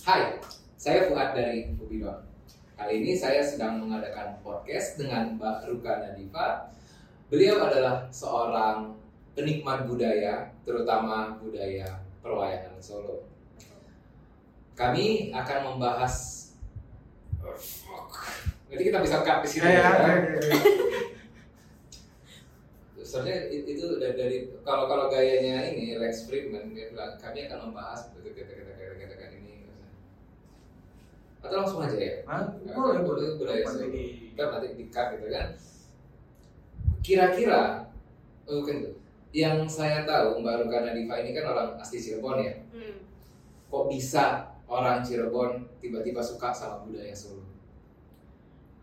Hai, saya Fuad dari Fubidon. Kali ini saya sedang mengadakan podcast dengan Mbak Ruka Nadifa. Beliau adalah seorang penikmat budaya, terutama budaya perwayangan Solo. Kami akan membahas. Nanti kita bisa cut di sini. Ya, ya. ya, ya, ya. Soalnya it- itu dari, dari kalau kalau gayanya ini Lex Friedman dia bilang kami akan membahas kata-kata ini atau langsung aja ya Hah? Boleh, kan boleh. Nanti Solo. di- kan nanti di cut gitu kan kira-kira oh, kan tuh. yang saya tahu Mbak Ruka Nadifa ini kan orang asli Cirebon ya Hmm. kok bisa orang Cirebon tiba-tiba suka sama budaya Solo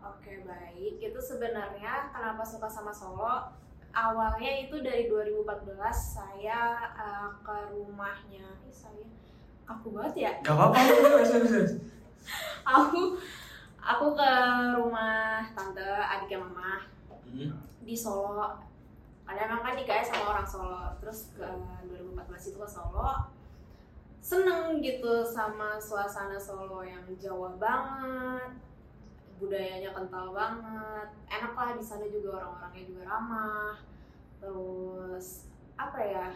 Oke baik, itu sebenarnya kenapa suka sama Solo? Awalnya itu dari 2014 saya eh, ke rumahnya, saya kaku banget ya. Gak apa-apa. Aku aku ke rumah tante adiknya mama Hmm. di Solo. Karena emang kan nikahnya sama orang Solo. Terus ke 2014 itu ke Solo. Seneng gitu sama suasana Solo yang Jawa banget. Budayanya kental banget. Enak lah di sana juga orang-orangnya juga ramah. Terus apa ya?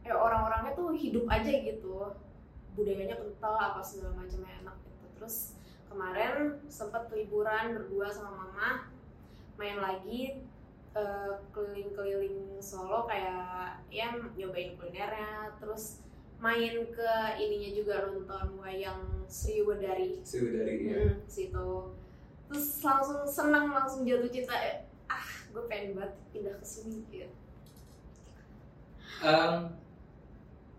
Ya orang-orangnya tuh hidup aja gitu. Budayanya kental apa segala macamnya enak. Terus kemarin sempet liburan berdua sama mama main lagi eh, keliling-keliling Solo kayak ya nyobain kulinernya. Terus main ke ininya juga nonton wayang Sriwedari Sriwedari ya hmm, situ. Terus langsung senang langsung jatuh cinta. Eh, ah gue pengen banget pindah ke sini gitu. Em,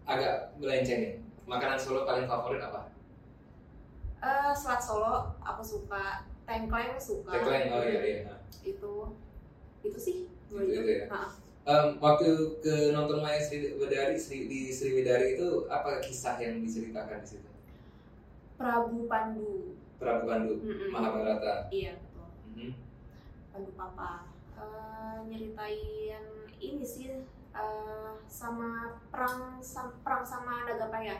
agak melenceng nih makanan Solo paling favorit apa eh selat Solo aku suka tengkleng suka Tengkleng, oh iya iya itu itu sih Itu- itu ya? Ah. Em, waktu ke nonton Maya Sriwedari Sri, di Sriwedari itu apa kisah yang diceritakan di situ? Prabu Pandu Prabu Pandu, Mm-mm. Mahabharata. iya betul Mhm. Pandu Papa Eh, nyeritain ini sih eh, sama perang sam- perang sama Nagapaya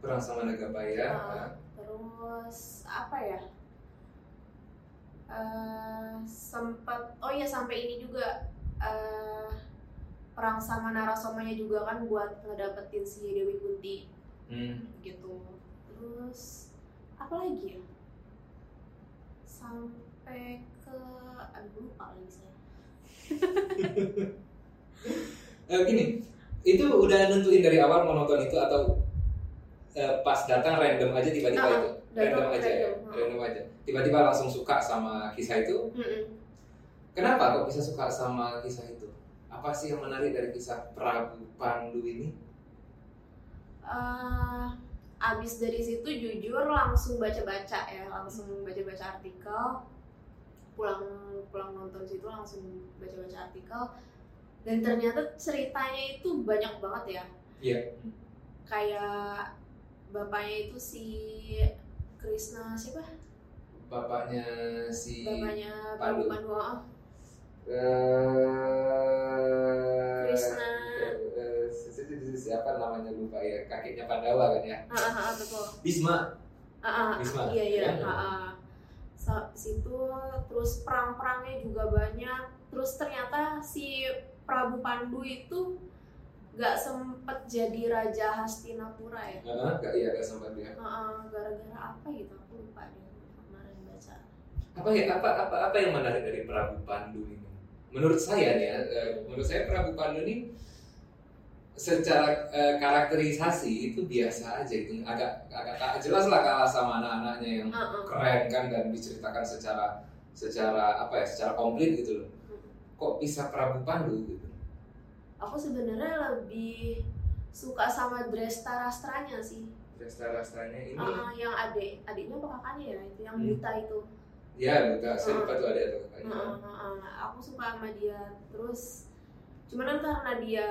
Perang sama Nagapaya. Ah. terus apa ya Eh, sempat oh iya sampai ini juga eh, perang sama narasomanya juga kan buat ngedapetin si Dewi Kunti Hmm. gitu terus apa lagi ya sampai ke aduh lupa lagi saya Eh, gini, itu udah nentuin dari awal mau nonton itu atau eh, pas datang random aja tiba-tiba Ah, itu? Random aja ya? random, ah. Random aja. Tiba-tiba langsung suka sama kisah itu. Mm-mm. Kenapa kok bisa suka sama kisah itu? Apa sih yang menarik dari kisah Prabu Pandu ini? Eh, abis dari situ jujur langsung baca-baca ya langsung baca-baca artikel pulang pulang nonton situ langsung baca-baca artikel dan ternyata ceritanya itu banyak banget ya Iya. kayak bapaknya itu si Krishna siapa Bapaknya si bapaknya Pandu. Pandu oh. Eh, Krishna. eh, si- siapa namanya lupa ya kakeknya Pandawa kan ya Ah, ah, ah, betul Bisma Ah, ah, iya iya Ya. ah, ah. Situ terus perang-perangnya juga banyak terus ternyata si Prabu Pandu itu nggak sempet jadi raja Hastinapura ya? Heeh, nggak iya nggak dia Ah, ah, gara-gara apa gitu? Aku lupa deh kemarin baca. Apa ya apa apa apa yang menarik dari Prabu Pandu ini? Menurut saya nih ya eh, menurut saya Prabu Pandu ini secara eh, karakterisasi itu biasa aja. Itu agak agak jelas lah kalah sama anak-anaknya yang Ah, ah. keren kan dan diceritakan secara secara apa ya secara komplit gitu loh. Kok bisa Prabu Pandu gitu aku sebenarnya lebih suka sama Dresta Rastranya sih. Rasta-rastanya ini. Ah, ah, yang adik adiknya apa kakaknya ya? Itu yang Hmm. buta itu. Ya bukan saya lupa tuh ada tuh kayaknya. Heeh, heeh. aku suka sama dia. Terus cuman kan karena dia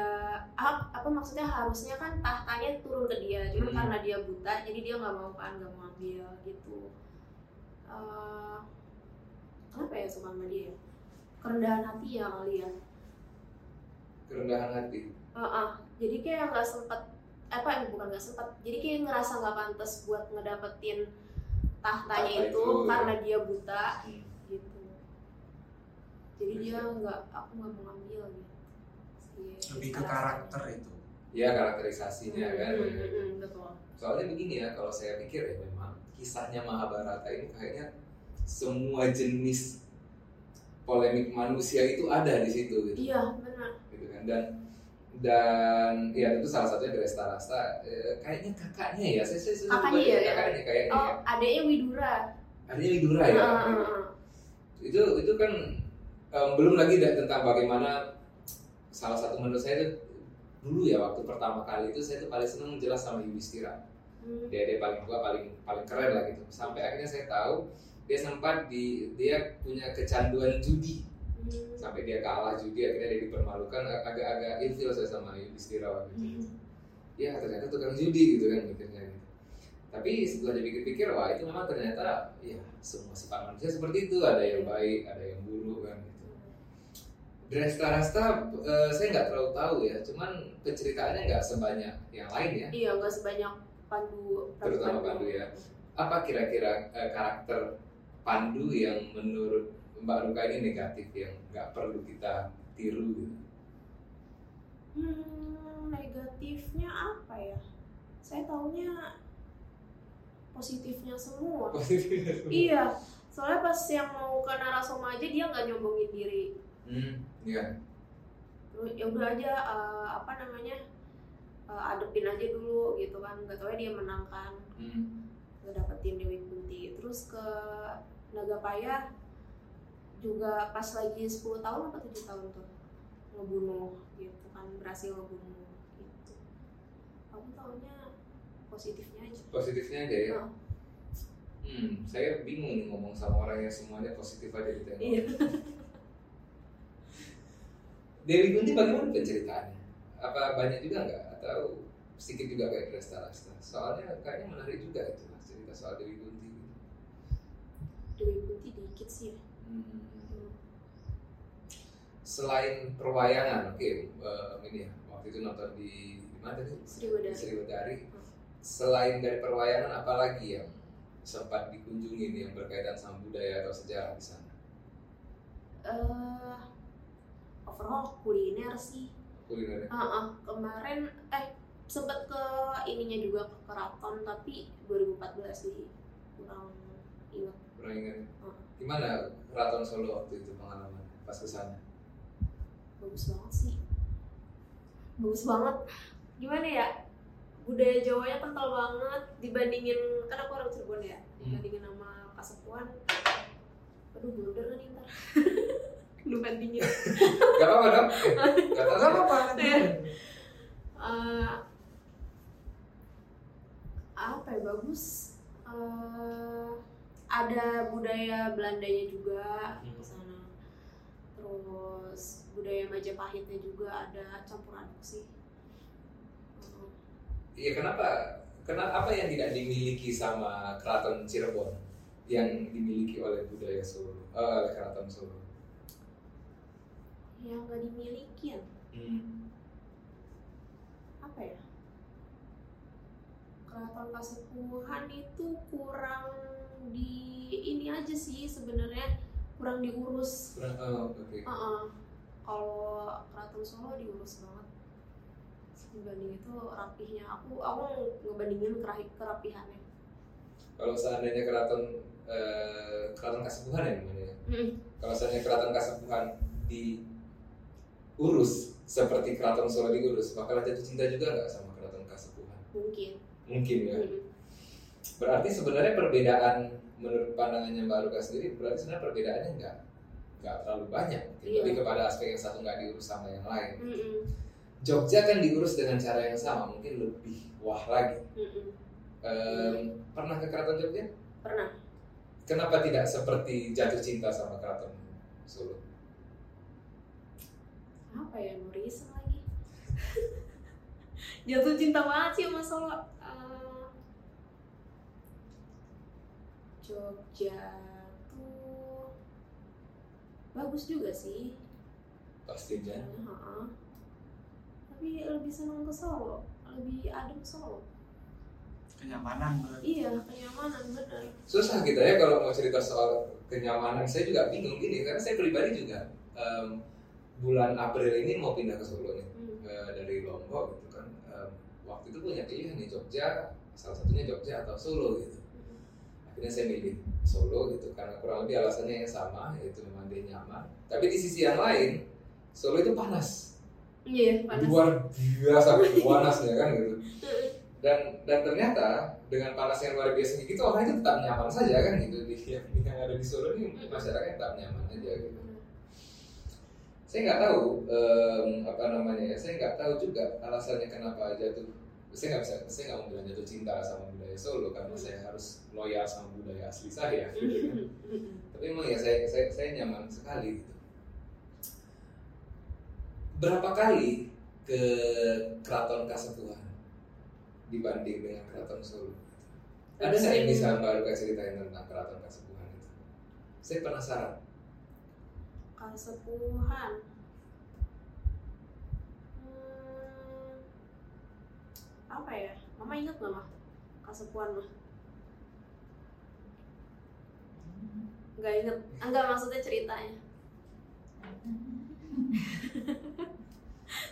apa maksudnya harusnya kan tahtanya turun ke dia. Cuman Hmm. karena dia buta jadi dia nggak mau kan nggak mau ambil gitu. Eh, kenapa ya suka sama dia kerendahan hati ya kali ya kerendahan hati. Heeh. jadi kayak nggak sempet apa bukan nggak sempat jadi kayak ngerasa nggak pantas buat ngedapetin tahtanya Tahta itu, itu, karena dia buta Hmm. gitu. Jadi dia nggak aku nggak mau ngambil gitu. Si lebih ke karakter itu. Ya karakterisasinya Hmm, kan. hmm, hmm, hmm, betul. Soalnya begini ya kalau saya pikir ya memang kisahnya Mahabharata ini kayaknya semua jenis polemik manusia itu ada di situ gitu, iya dan dan ya tentu salah satunya Dresta Rasta eh, kayaknya kakaknya ya saya saya saya Kakaknya ya, ya? kakaknya kayaknya oh ya. adanya Widura adanya Widura ya ah. itu itu kan em, belum lagi da- tentang bagaimana salah satu menurut saya itu dulu ya waktu pertama kali itu saya tuh paling seneng jelas sama Yudhistira Hmm. dia dia paling tua paling paling keren lah gitu sampai akhirnya saya tahu dia sempat di dia punya kecanduan judi. Sampai dia kalah judi akhirnya dia dipermalukan ag- agak-agak ilfil saya sama Yudhistira waktu itu Hmm. ya ternyata tukang judi gitu kan mikirnya gitu. tapi setelah dipikir-pikir wah itu memang ternyata ya semua sifat manusia seperti itu ada yang baik ada yang buruk kan gitu Dresta Rasta eh, saya nggak terlalu tahu ya cuman penceritaannya nggak sebanyak yang lain ya iya nggak sebanyak Pandu Terutama Pandu ya. apa kira-kira eh, karakter Pandu yang menurut Mbak Ruka ini negatif yang nggak perlu kita tiru gitu Hmm, negatifnya apa ya? Saya taunya positifnya semua. iya, soalnya pas yang mau ke Narasoma aja dia nggak nyombongin diri. hmm, ya Terus ya udah aja eh, apa namanya eh, adepin aja dulu gitu kan. Gak tau dia menang kan, hmm. nggak dapetin Dewi Kunti. Terus ke Nagapaya juga pas lagi 10 tahun apa 7 tahun tuh ngebunuh gitu kan berhasil ngebunuh gitu. Aku taunya positifnya aja. positifnya aja ya Oh. Hmm, saya bingung nih ngomong sama orang yang semuanya positif aja di tengok. Iya. Dewi Kunti bagaimana penceritaannya? Apa banyak juga nggak? Atau sedikit juga kayak Resta Rasta? Soalnya kayaknya menarik juga itu cerita soal Dewi Kunti. gitu. Dewi Kunti dikit sih ya. Hmm. Hmm. Selain perwayangan, oke, eh, ini ya waktu itu nonton di di mana tadi? Sriwedari. Sriwedari. Selain dari perwayangan, apa lagi yang sempat dikunjungi nih yang berkaitan sama budaya atau sejarah di sana? Eh, overall kuliner sih. Kuliner. Ah, ah, kemarin eh sempet ke ininya juga ke keraton tapi 2014 sih kurang Pernah ingat? Hmm. Gimana Keraton Solo waktu itu pengalaman pas ke sana? Bagus banget sih. Bagus banget. Gimana ya? Budaya Jawanya kental banget dibandingin kan aku orang Cirebon ya. Hmm. Dibandingin sama Kasepuan. Aduh blunder kan ntar. Lu bandingin. Gak apa-apa dong. Gak apa-apa. Iya. Eh, apa ya bagus Eh, ada budaya Belandanya juga Hmm. ke sana terus budaya Majapahitnya juga ada campur aduk sih. Iya kenapa? Kenapa apa yang tidak dimiliki sama Keraton Cirebon yang dimiliki oleh budaya Solo, eh, oleh Keraton Solo? yang nggak dimiliki ya Hmm. apa ya keraton kasepuhan itu kurang di ini aja sih sebenarnya kurang diurus Kurang- oh, oke. Heeh. Kalau Keraton Solo diurus banget. Dibanding itu rapihnya. Aku aku ngebandingin kerapihannya. Kalau seandainya Keraton eh, Keraton Kasepuhan ya namanya. ya? Mm. Kalau seandainya Keraton Kasepuhan diurus seperti Keraton Solo diurus, bakalan jatuh cinta juga nggak sama Keraton Kasepuhan? Mungkin. Mungkin ya. Mm. Berarti sebenarnya perbedaan menurut pandangannya Mbak Ruka sendiri berarti sebenarnya perbedaannya nggak nggak terlalu banyak. Iya. Lebih kepada aspek yang satu nggak diurus sama yang lain. Mm-mm. Jogja kan diurus dengan cara yang sama, mungkin lebih wah lagi. Mm-mm. Em, pernah ke Keraton Jogja? Pernah. Kenapa tidak seperti jatuh cinta sama Keraton Solo? Apa ya Nuris lagi? Jatuh cinta banget sih sama Solo. Eh, Jogja tuh bagus juga sih. Pastinya. Heeh. Tapi lebih senang ke Solo. lebih adem Solo kenyamanan berarti. iya kenyamanan bener susah kita ya kalau mau cerita soal kenyamanan saya juga bingung gini karena saya pribadi juga em, bulan April ini mau pindah ke Solo nih Hmm. eh, dari Lombok gitu kan Em, waktu itu punya pilihan nih Jogja salah satunya Jogja atau Solo gitu akhirnya saya milih Solo gitu karena kurang lebih alasannya yang sama yaitu memang dia nyaman. Tapi di sisi yang lain Solo itu panas. Iya panas. Luar biasa panasnya kan gitu. Dan dan ternyata dengan panas yang luar biasa gitu orang itu tetap nyaman saja kan gitu. Di yang, yang ada di Solo ini masyarakatnya tetap nyaman aja gitu. Saya nggak tahu em, apa namanya ya saya nggak tahu juga alasannya kenapa jatuh saya nggak bisa saya nggak mau bilang jatuh cinta sama budaya Solo karena saya harus loyal sama budaya asli saya. Tapi emang ya saya saya, saya nyaman sekali gitu. Berapa kali ke keraton Kasepuhan dibanding dengan keraton Solo? Ada nggak yang bisa Mbak Luka ceritain tentang keraton Kasepuhan itu? Saya penasaran. Kasepuhan apa ya? Mama ingat nggak mah Kasepuhan mah nggak inget enggak maksudnya ceritanya.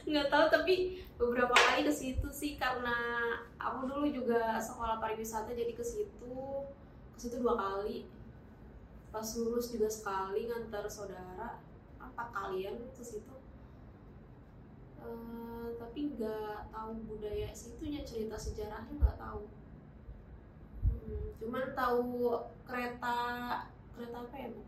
Nggak tahu tapi beberapa kali ke situ sih karena aku dulu juga sekolah pariwisata jadi ke situ ke situ dua kali. Pas lulus juga sekali ngantar saudara. Empat kalian ke situ Eh, tapi nggak tahu budaya situnya cerita sejarahnya nggak tahu Hmm, cuman tahu kereta kereta apa ya bu?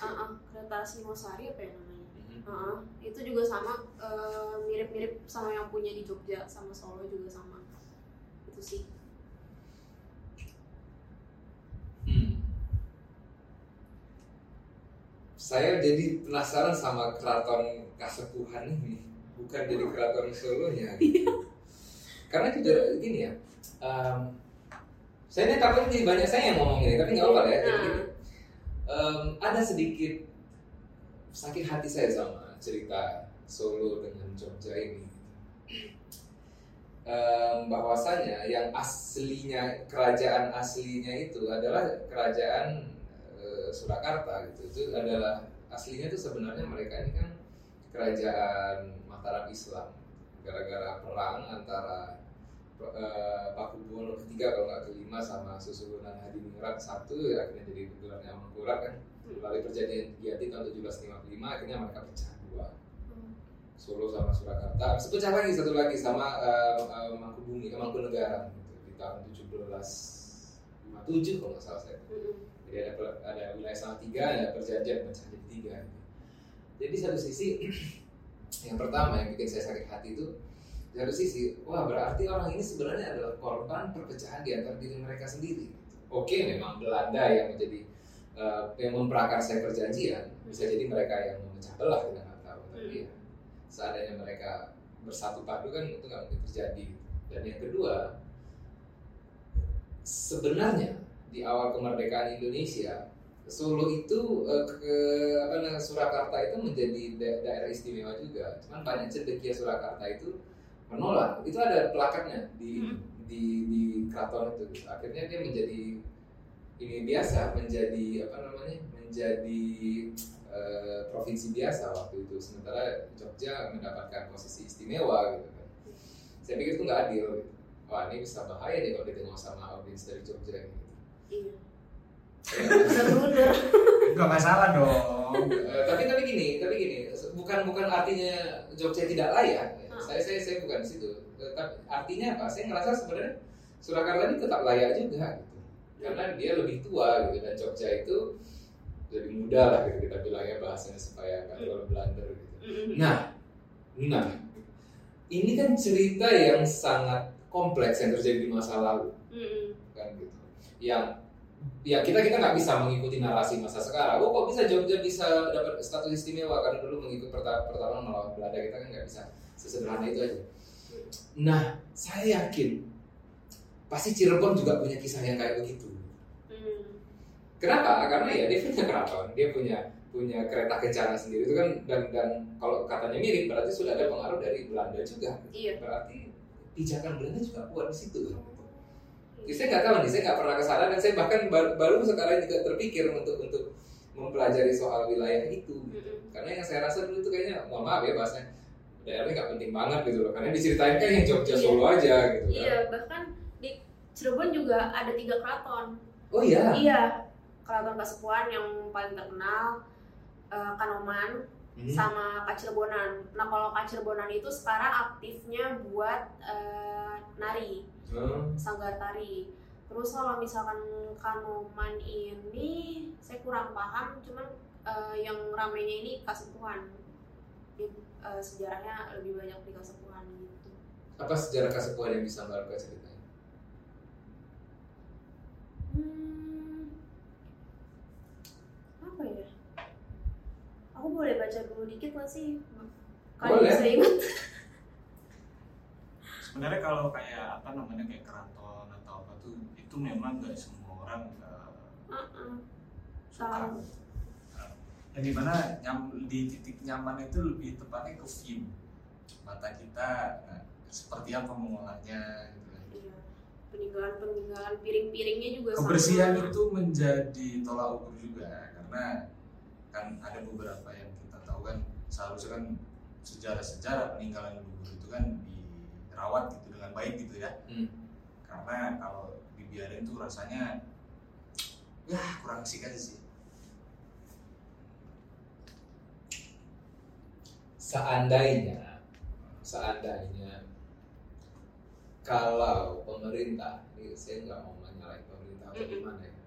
Ah, ah, kereta Singosari apa ya namanya? Ah, itu juga sama eh, mirip-mirip sama yang punya di Jogja sama Solo juga sama itu sih Saya jadi penasaran sama keraton Kasepuhan ini, bukan jadi keraton Solonya. Karena juga gini ya, em, saya ini takut jadi banyak saya yang ngomong ini, tapi nggak apa-apa ya. Jadi Nah. em, ada sedikit sakit hati saya sama cerita Solo dengan Jogja ini. Em, bahwasanya yang aslinya kerajaan aslinya itu adalah kerajaan Surakarta gitu. Itu adalah aslinya itu sebenarnya mereka ini kan kerajaan Mataram Islam. Gara-gara perang antara eh, Pakubuwono ketiga kalau nggak kelima sama Susuhunan Hadiningrat satu ya, akhirnya jadi gelarnya Mangkurat kan. Melalui perjanjian Giati tahun 1755 akhirnya mereka pecah dua. Hmm. Solo sama Surakarta. Sepecah lagi satu lagi sama uh, uh, Mangkubumi, Mangkunegaran gitu, di tahun 1757 kalau nggak salah saya. Jadi ada per- ada wilayah sama tiga, ada perjanjian jadi tiga. Jadi satu sisi yang pertama yang bikin saya sakit hati itu satu sisi, wah berarti orang ini sebenarnya adalah korban perpecahan di antara diri mereka sendiri. Oke, memang Belanda yang menjadi uh, yang memprakarsai perjanjian, bisa jadi mereka yang memecah belah kita nggak tahu. Tapi ya, seandainya mereka bersatu padu kan itu nggak mungkin terjadi. Dan yang kedua, sebenarnya di awal kemerdekaan Indonesia Solo itu eh, ke apa namanya Surakarta itu menjadi da- daerah istimewa juga. Cuman banyak cendekia Surakarta itu menolak. Itu ada plakatnya di Hmm. di di keraton itu. Akhirnya dia menjadi ini biasa menjadi apa namanya menjadi eh, provinsi biasa waktu itu. Sementara Jogja mendapatkan posisi istimewa gitu kan. Saya pikir itu nggak adil. Gitu. Wah ini bisa bahaya nih kalau ditengok sama audiens dari Jogja gitu. Iya. Bener-bener. Enggak masalah dong. Eh, tapi tapi gini, tapi gini, bukan bukan artinya Jogja tidak layak. ya. Ah. Saya saya saya bukan di situ. Tapi artinya apa? Saya ngerasa sebenarnya Surakarta ini tetap layak juga gitu. Karena dia lebih tua gitu dan Jogja itu lebih muda lah gitu kita bilang ya bahasanya supaya nggak terlalu blunder gitu. Mm-mm. Nah, nah, ini kan cerita yang sangat kompleks yang terjadi di masa lalu Mm-mm. kan gitu. Yang ya kita kita nggak bisa mengikuti narasi masa sekarang. Oh kok bisa Jogja bisa dapat status istimewa karena dulu mengikut perta- pertarungan melawan Belanda kita kan nggak bisa sesederhana itu aja. Nah saya yakin pasti Cirebon juga punya kisah yang kayak begitu. Mm. Kenapa? Karena ya dia punya keraton, dia punya punya kereta kencana sendiri itu kan dan dan kalau katanya mirip berarti sudah ada pengaruh dari Belanda juga. Iya. Berarti pijakan Belanda juga kuat di situ. Gitu. Ya, saya nggak tahu nih, saya nggak pernah ke sana dan saya bahkan baru, baru sekarang juga terpikir untuk untuk mempelajari soal wilayah itu. Karena yang saya rasa dulu itu kayaknya, mohon maaf ya bahasnya, daerahnya nggak penting banget gitu loh. Karena diceritain kan yang Jogja Iya. Solo aja gitu kan. Iya, bahkan di Cirebon juga ada tiga keraton. Oh iya. Iya, keraton Kasepuhan yang paling terkenal, eh, Kanoman, Hmm. sama Kacirebonan. Nah kalau Kacirebonan itu sekarang aktifnya buat eh, nari, Hmm. sanggar tari. Terus kalau misalkan Kanoman ini saya kurang paham, cuman eh, yang ramenya ini Kasepuhan. Eh, sejarahnya lebih banyak di Kasepuhan gitu. Apa sejarah Kasepuhan yang bisa Mbak Ruka ceritain? Hmm, apa ya? Aku boleh baca dulu dikit nggak sih? Kali Boleh. bisa ingat. Sebenarnya kalau kayak apa namanya kayak keraton atau apa tuh itu memang nggak semua orang eh, Uh-uh. suka. Tahu. Eh, Yang di mana nyam, di titik nyaman itu lebih tepatnya ke view mata kita eh, seperti apa mengolahnya gitu kan. Iya. Peninggalan-peninggalan piring-piringnya juga Kebersihan sama. itu menjadi tolak ukur juga karena kan ada beberapa yang kita tahu kan seharusnya kan sejarah-sejarah peninggalan leluhur itu kan dirawat gitu dengan baik gitu ya. Hmm. Karena kalau dibiarin tuh rasanya ya kurang asik aja sih. Seandainya, seandainya kalau pemerintah, ini saya nggak mau menyalahi pemerintah atau gimana ya,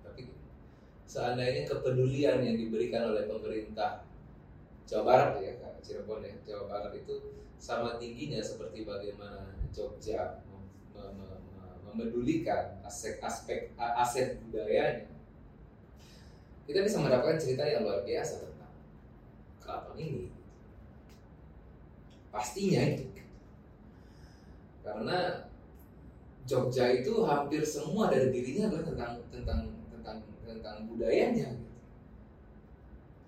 seandainya kepedulian yang diberikan oleh pemerintah Jawa Barat ya, Kak, Cirebon ya, Jawa Barat itu sama tingginya seperti bagaimana Jogja mem- mem- mem- memedulikan aspek aspek aset budayanya. Kita bisa mendapatkan cerita yang luar biasa tentang keraton ini pastinya itu karena Jogja itu hampir semua dari dirinya adalah tentang tentang tentang tentang budayanya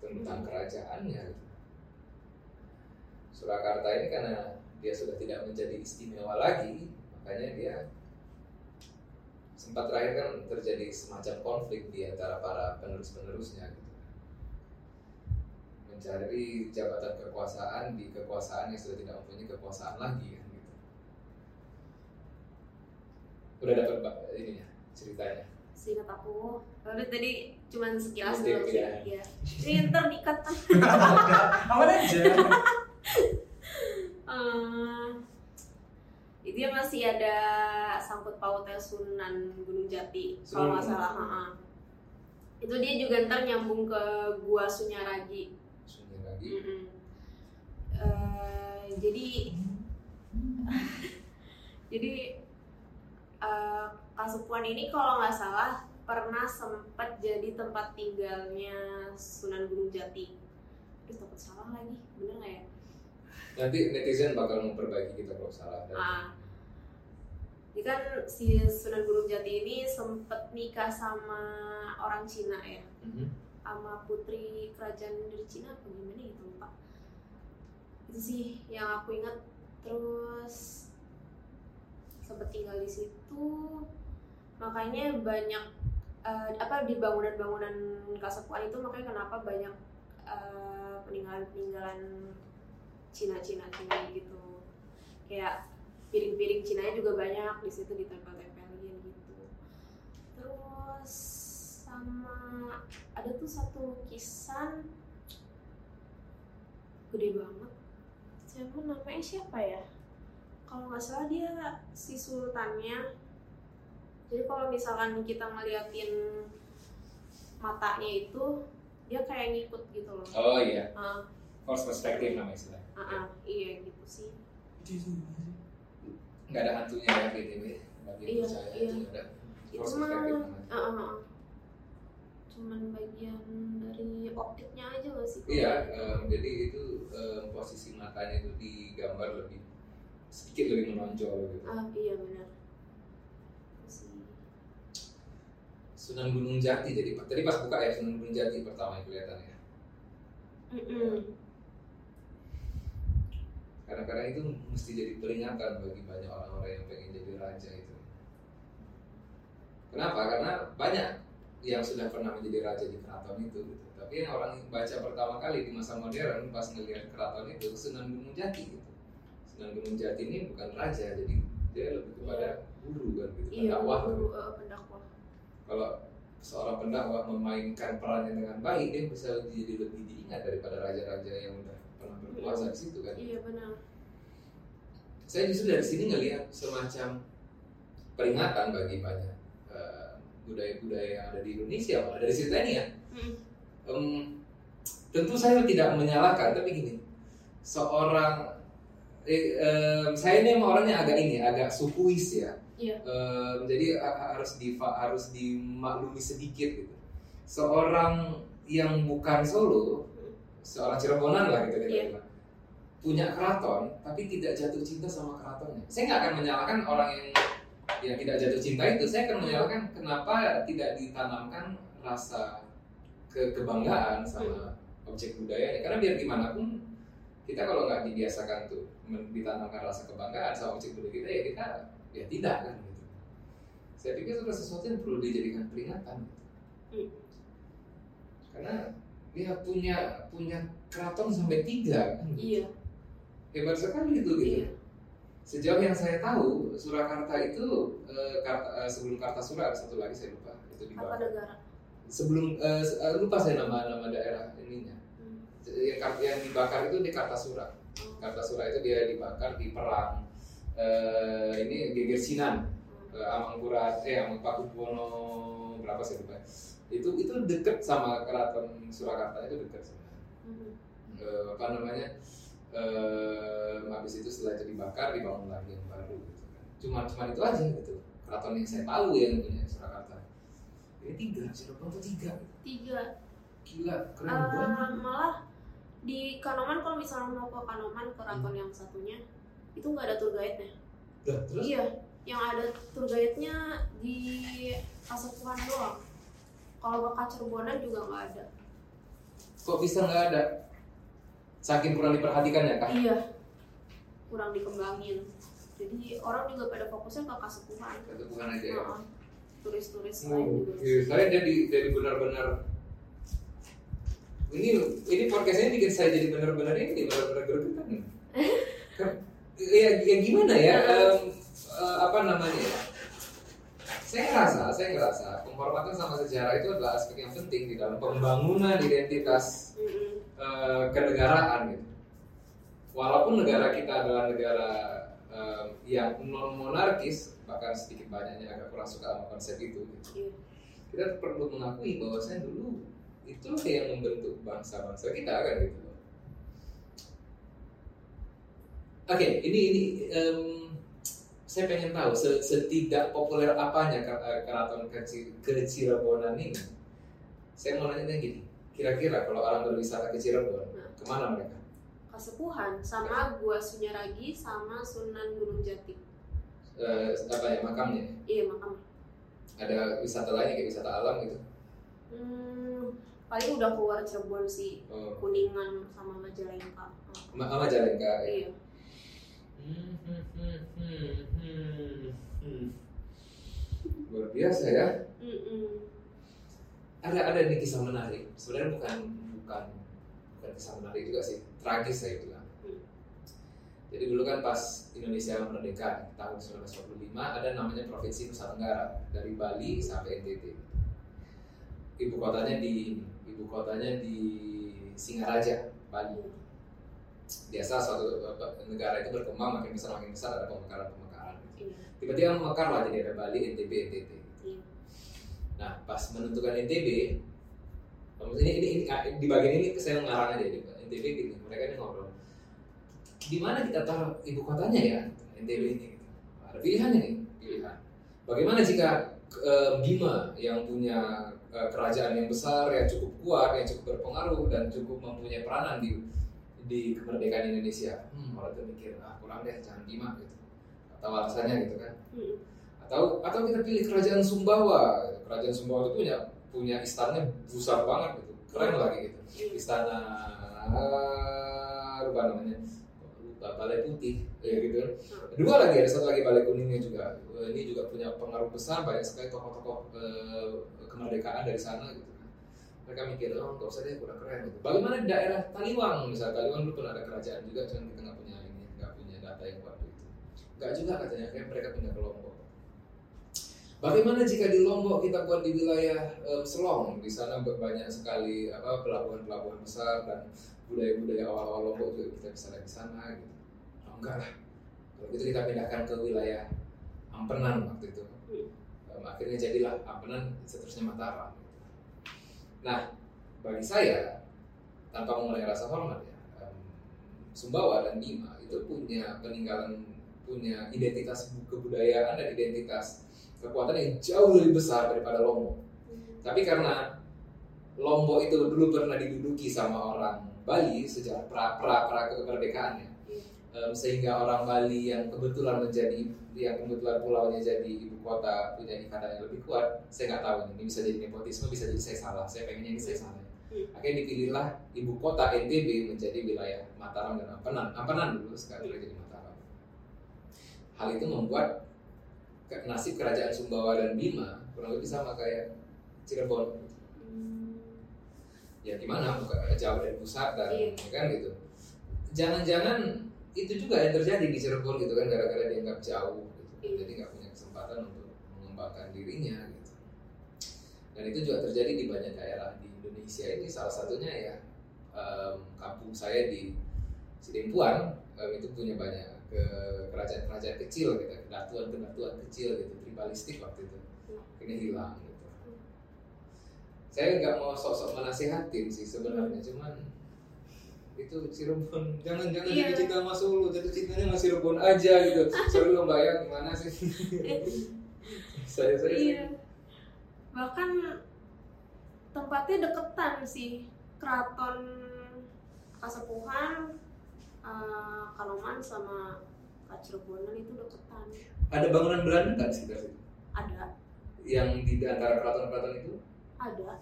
tentang kerajaannya. Surakarta ini karena dia sudah tidak menjadi istimewa lagi makanya dia sempat terakhir kan terjadi semacam konflik di antara para penerus-penerusnya gitu mencari jabatan kekuasaan di kekuasaan yang sudah tidak mempunyai kekuasaan lagi kan gitu. Udah dapat ceritanya. Seingat aku, lalu tadi cuman sekilas doang sih. ya. Iya. Ini ntar dikat. Aman aja. Eh, itu ya masih ada sangkut pautnya Sunan Gunung Jati kalau nggak Sunan salah. Gunung. ha-ha. Itu dia juga ntar nyambung ke Gua Sunyaragi. Sunyi lagi. Mm-mm. Eh, jadi jadi eh, Kasepuan ini kalau nggak salah pernah sempat jadi tempat tinggalnya Sunan Gunung Jati. Terus takut salah lagi, bener nggak ya? Nanti netizen bakal memperbaiki kita kalau salah. Dan Ah. Jadi kan si Sunan Gunung Jati ini sempet nikah sama orang Cina ya, Mhm. sama putri kerajaan dari Cina apa gimana gitu lupa. Itu sih yang aku ingat. Terus sempet tinggal di situ, makanya banyak eh, apa di bangunan-bangunan Kasepuan itu makanya kenapa banyak eh, peninggalan-peninggalan Cina-Cina Cina gitu. Kayak piring-piring Cina juga banyak di situ ditempel-tempelin gitu. Terus sama ada tuh satu lukisan gede banget. Siapa namanya siapa ya? Kalau nggak salah dia si sultannya. Jadi kalau misalkan kita ngeliatin matanya itu dia kayak ngikut gitu loh. Oh iya, Ah, force perspective namanya istilahnya. ah, ah, iya gitu sih. Nggak ada hantunya ya gitu ya. Iya, saya iya. itu ah, ah, ah. cuman bagian dari optiknya aja gak sih? Iya, em, jadi itu em, posisi matanya itu digambar lebih sedikit lebih menonjol gitu. Ah iya benar. Itu sih. Sunan Gunung Jati jadi tadi pas buka ya Sunan Gunung Jati pertama yang kelihatan ya. Kadang-kadang itu mesti jadi peringatan bagi banyak orang-orang yang pengen jadi raja itu. Kenapa? Karena banyak yang sudah pernah menjadi raja di keraton itu. Gitu. Tapi yang orang baca pertama kali di masa modern pas ngelihat keraton itu Sunan Gunung Jati gitu. Sunan Gunung Jati ini bukan raja, jadi dia lebih kepada guru kan gitu, Iya, pendakwah. guru, eh, pendakwah. Kalau seorang pendakwah memainkan perannya dengan baik, dia bisa jadi lebih diingat daripada raja-raja yang udah pernah berkuasa di situ kan. Iya benar. saya justru dari sini ngelihat semacam peringatan bagi banyak eh, budaya-budaya yang ada di Indonesia malah dari cerita ini ya Mm. Em, tentu saya tidak menyalahkan tapi gini seorang eh, em, saya ini emang orangnya agak ini agak sukuis ya Iya. Em, jadi ha- harus di harus dimaklumi sedikit gitu. Seorang yang bukan Solo seorang Cirebonan lah gitu kita Iya. bilang punya keraton tapi tidak jatuh cinta sama keratonnya. Saya nggak akan menyalahkan orang yang yang tidak jatuh cinta itu. Saya akan menyalahkan kenapa tidak ditanamkan rasa ke kebanggaan sama objek budaya karena biar gimana pun kita kalau nggak dibiasakan tuh ditanamkan rasa kebanggaan sama budaya kita ya kita ya tidak kan gitu saya pikir itu adalah sesuatu yang perlu dijadikan peringatan karena dia punya punya keraton sampai tiga kan Iya. hebat sekali itu gitu Iya. sejauh yang saya tahu Surakarta itu eh, Karta- eh, sebelum Kartasura satu lagi saya lupa itu di Apa negara? sebelum eh, eh, lupa saya nama nama daerah ininya. Yang, yang dibakar itu di Kartasura. Kartasura itu dia dibakar di perang eh, ini Geger Sinan Hmm. eh, Amangkurat eh Amangpakubuwono berapa sih lupa itu itu deket sama keraton Surakarta itu deket sebenarnya Hmm. Eh, apa namanya eh habis itu setelah itu dibakar dibangun lagi yang baru gitu kan cuma cuma itu aja gitu keraton yang saya tahu yang punya Surakarta ini tiga Cirebon tuh tiga Tiga. gila keren Eh, banget malah di Kanoman kalau misalnya mau ke Kanoman keraton yang satunya itu nggak ada tour guide-nya. Dah, terus Iya, yang ada tour guide-nya di Kasepuhan doang. Kalau ke Cirebon juga nggak ada. kok bisa nggak ada saking kurang diperhatikan ya kak Iya, kurang dikembangin. Jadi orang juga pada fokusnya ke Kasepuhan. bukan aja ya. Turis-turis lain Oh, juga. iya. saya jadi jadi benar-benar ini ini podcast ini bikin saya jadi benar-benar ini benar-benar gregetan Kan, ya, ya gimana ya em, eh, apa namanya ya? Saya ngerasa saya ngerasa penghormatan sama sejarah itu adalah aspek yang penting di dalam pembangunan identitas eh, kenegaraan gitu. Walaupun negara kita adalah negara em, yang non monarkis bahkan sedikit banyaknya agak kurang suka sama konsep itu gitu. Iya. kita perlu mengakui bahwa saya dulu itu yang membentuk bangsa-bangsa kita kan gitu loh. Oke, ini ini em, saya pengen tahu se- setidak populer apanya ke- eh, keraton kecil kecirebonan ini. Saya mau nanya gini, kira-kira kalau orang berwisata ke Cirebon, Nah. ke mana mereka? Kasepuhan sama Gua Sunyaragi sama Sunan Gunung Jati. Eh, apa ya makamnya? Iya makam. Ada wisata lainnya kayak wisata alam gitu? Hmm, paling udah keluar Cirebon sih, Oh, Kuningan sama Majalengka. Ma- Majalengka. ya? Iya. Hmm, hmm, hmm. Luar biasa ya. Mm-mm. Ada ada nih kisah menarik. Sebenarnya bukan bukan bukan kisah menarik juga sih. Tragis saya bilang. Hmm. Jadi dulu kan pas Indonesia merdeka tahun 1945 ada namanya Provinsi Nusa Tenggara dari Bali sampai NTT. Ibu kotanya di ibu kotanya di Singaraja, Bali. Biasa suatu negara itu berkembang makin besar makin besar ada pemekaran-pemekaran. Iya. Tiba-tiba mekar lah jadi ada Bali, NTB, NTT. Iya. Nah, pas menentukan NTB, ini, ini, ini ah, di bagian ini saya ngarang aja di NTB gitu. Mereka ini ngobrol. Di mana kita taruh ibu kotanya ya NTB ini? Gitu. Ada pilihannya nih, pilihan. Bagaimana jika eh, Bima yang punya kerajaan yang besar, yang cukup kuat, yang cukup berpengaruh dan cukup mempunyai peranan di di kemerdekaan Indonesia? Hmm, orang tuh mikir ah kurang deh, jangan Bima gitu. Atau alasannya gitu kan? Mm-mm. atau atau kita pilih kerajaan Sumbawa kerajaan Sumbawa itu punya punya istananya besar banget gitu keren lagi gitu istana lupa namanya balai putih ya gitu dua lagi ada satu lagi balai kuningnya juga ini juga punya pengaruh besar banyak sekali tokoh-tokoh eh, kemerdekaan dari sana gitu kan mereka mikir oh nggak usah deh kurang keren gitu bagaimana di daerah Taliwang misalnya Taliwang dulu pernah ada kerajaan juga cuman kita nggak punya ini nggak punya data yang waktu itu nggak juga katanya kayak mereka pindah ke Lombok Bagaimana jika di Lombok kita buat di wilayah eh, Selong, di sana banyak sekali apa pelabuhan-pelabuhan besar dan budaya-budaya awal-awal Lombok juga kita bisa lihat di sana gitu. Oh, enggak lah. Kalau gitu kita pindahkan ke wilayah Ampenan waktu itu. Em, akhirnya jadilah Ampenan seterusnya Mataram. Nah, bagi saya tanpa mengurangi rasa hormat ya, Sumbawa dan Bima itu punya peninggalan punya identitas kebudayaan dan identitas kekuatan yang jauh lebih besar daripada Lombok. Tapi karena Lombok itu dulu pernah diduduki sama orang Bali sejak pra pra, pra kemerdekaannya, Em, sehingga orang Bali yang kebetulan menjadi yang kebetulan pulaunya jadi ibu kota punya ikatan yang lebih kuat. Saya nggak tahu ini bisa jadi nepotisme, bisa jadi saya salah. Saya pengennya ini saya salah. Akhirnya dipilihlah ibu kota NTB menjadi wilayah Mataram dan Ampenan. Ampenan dulu sekarang sudah jadi Mataram. Hal itu membuat nasib kerajaan Sumbawa dan Bima kurang lebih sama kayak Cirebon. Ya gimana? Jauh dari pusat dan Iya. ya kan gitu. Jangan-jangan itu juga yang terjadi di Cirebon gitu kan gara-gara dianggap jauh gitu. Iya. Jadi nggak punya kesempatan untuk mengembangkan dirinya gitu. Dan itu juga terjadi di banyak daerah di Indonesia ini salah satunya ya em, kampung saya di Sidempuan em, itu punya banyak ke kerajaan-kerajaan kecil gitu, kedatuan-kedatuan kecil gitu, tribalistik waktu itu. Ini hilang gitu. Saya nggak mau sok-sok menasihatin sih sebenarnya, cuman itu Cirebon jangan-jangan Iya. jatuh cinta sama Solo jatuh cintanya sama Cirebon aja gitu saya belum bayang gimana sih saya saya Iya. Bahkan tempatnya deketan sih. Keraton Kasepuhan, eh, Kanoman sama Kacirebonan itu deketan. ada bangunan Belanda nggak di sekitar situ Ada, yang di antara keraton-keraton itu ada.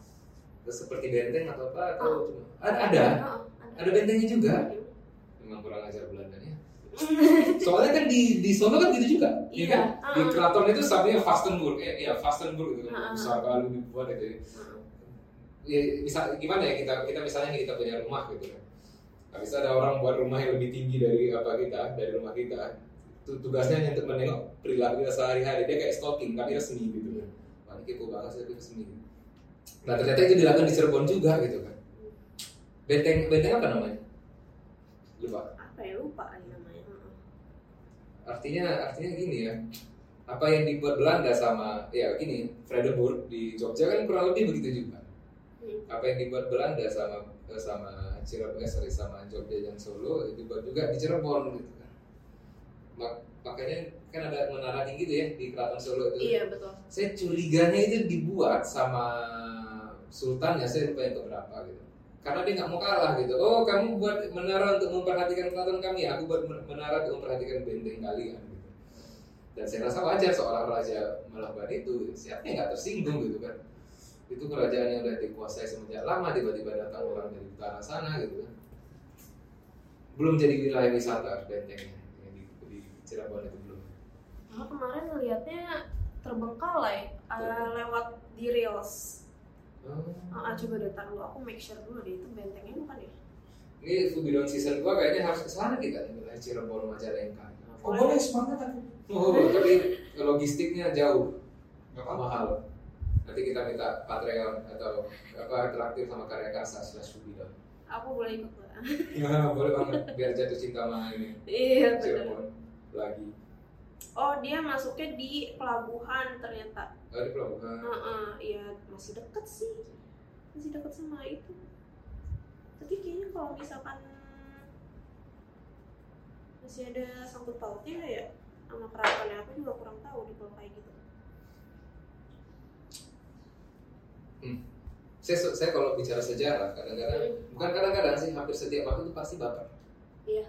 seperti benteng atau apa atau Oh. cuma ada ada Oh, ada bentengnya juga? Memang kurang ajar Belandanya. Soalnya kan di di Solo kan gitu juga. Iya, kan? di uh-uh. keraton itu sampingnya Fastenburg. Ya, ya Fastenburg itu Uh-uh. besar kali dibuat itu Heeh. ya, bisa gimana ya kita kita misalnya kita punya rumah gitu kan. Habis itu ada orang buat rumah yang lebih tinggi dari apa kita dari rumah kita. Tu- tugasnya hanya untuk menengok perilaku kita sehari-hari. Dia kayak stalking tapi resmi gitu kan. Wah ini kepo banget sih tapi resmi. Nah ternyata itu dilakukan di Cirebon juga gitu kan benteng benteng apa namanya lupa Apa ya lupa namanya. Heeh. artinya artinya gini ya apa yang dibuat Belanda sama ya gini Vredenburg di Jogja kan kurang lebih begitu juga Hmm. apa yang dibuat Belanda sama sama Cirebon eh, sorry, sama Jogja dan Solo dibuat juga di Cirebon gitu kan Mak- makanya kan ada menara tinggi tuh ya di Keraton Solo itu Iya betul. saya curiganya itu dibuat sama sultannya saya lupa yang keberapa gitu karena dia nggak mau kalah gitu. Oh kamu buat menara untuk memperhatikan keraton kami. Aku buat men- menara untuk memperhatikan benteng kalian gitu. Dan saya rasa wajar seorang raja melakukan itu. Siapa yang nggak tersinggung gitu kan? Itu kerajaan yang udah dikuasai semenjak lama tiba-tiba datang orang dari utara sana gitu kan? Belum jadi wilayah wisata bentengnya yang di, di Cirebon itu belum. Nah, kemarin ngelihatnya terbengkalai eh, lewat di reels. Oh. Ah, ah, coba deh dulu aku make sure dulu deh itu bentengnya bukan ya? Ini Fubidon season 2 kayaknya harus ke sana kita nih, wilayah Cirebon Majalengka. Oh boleh semangat aku. Oh, tapi logistiknya jauh, Gak apa-apa. mahal. Nanti kita minta Patreon atau apa traktir sama karya kasa slash Fubidon. Aku boleh ikut nggak? Nah, boleh banget biar jatuh cinta sama ini Iya betul. Cirebon lagi. Oh dia masuknya di pelabuhan ternyata. Oh, di pelabuhan. Heeh, iya masih deket sih, masih deket sama itu. Tapi kayaknya kalau misalkan masih ada sangkut pautnya ya sama keratonnya aku juga kurang tahu di kalau kayak gitu. Saya, saya kalau bicara sejarah kadang-kadang bukan kadang-kadang sih hampir setiap waktu itu pasti baper. Iya.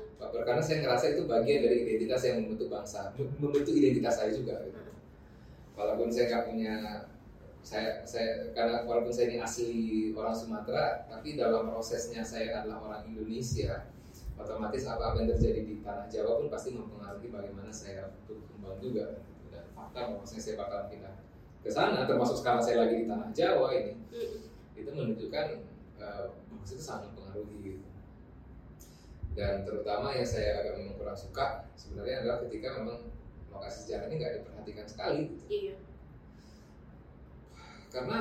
Karena saya ngerasa itu bagian dari identitas yang membentuk bangsa, mem- membentuk identitas saya juga. Gitu. Hmm. Walaupun saya nggak punya saya saya karena walaupun saya ini asli orang Sumatera tapi dalam prosesnya saya adalah orang Indonesia otomatis apa apa yang terjadi di tanah Jawa pun pasti mempengaruhi bagaimana saya berkembang juga dan fakta bahwasanya saya bakal pindah ke sana termasuk sekarang saya lagi di tanah Jawa ini Mm. itu menunjukkan uh, itu sangat mempengaruhi gitu. Dan terutama yang saya agak memang kurang suka sebenarnya adalah ketika memang lokasi sejarah ini nggak diperhatikan sekali gitu. Iya. karena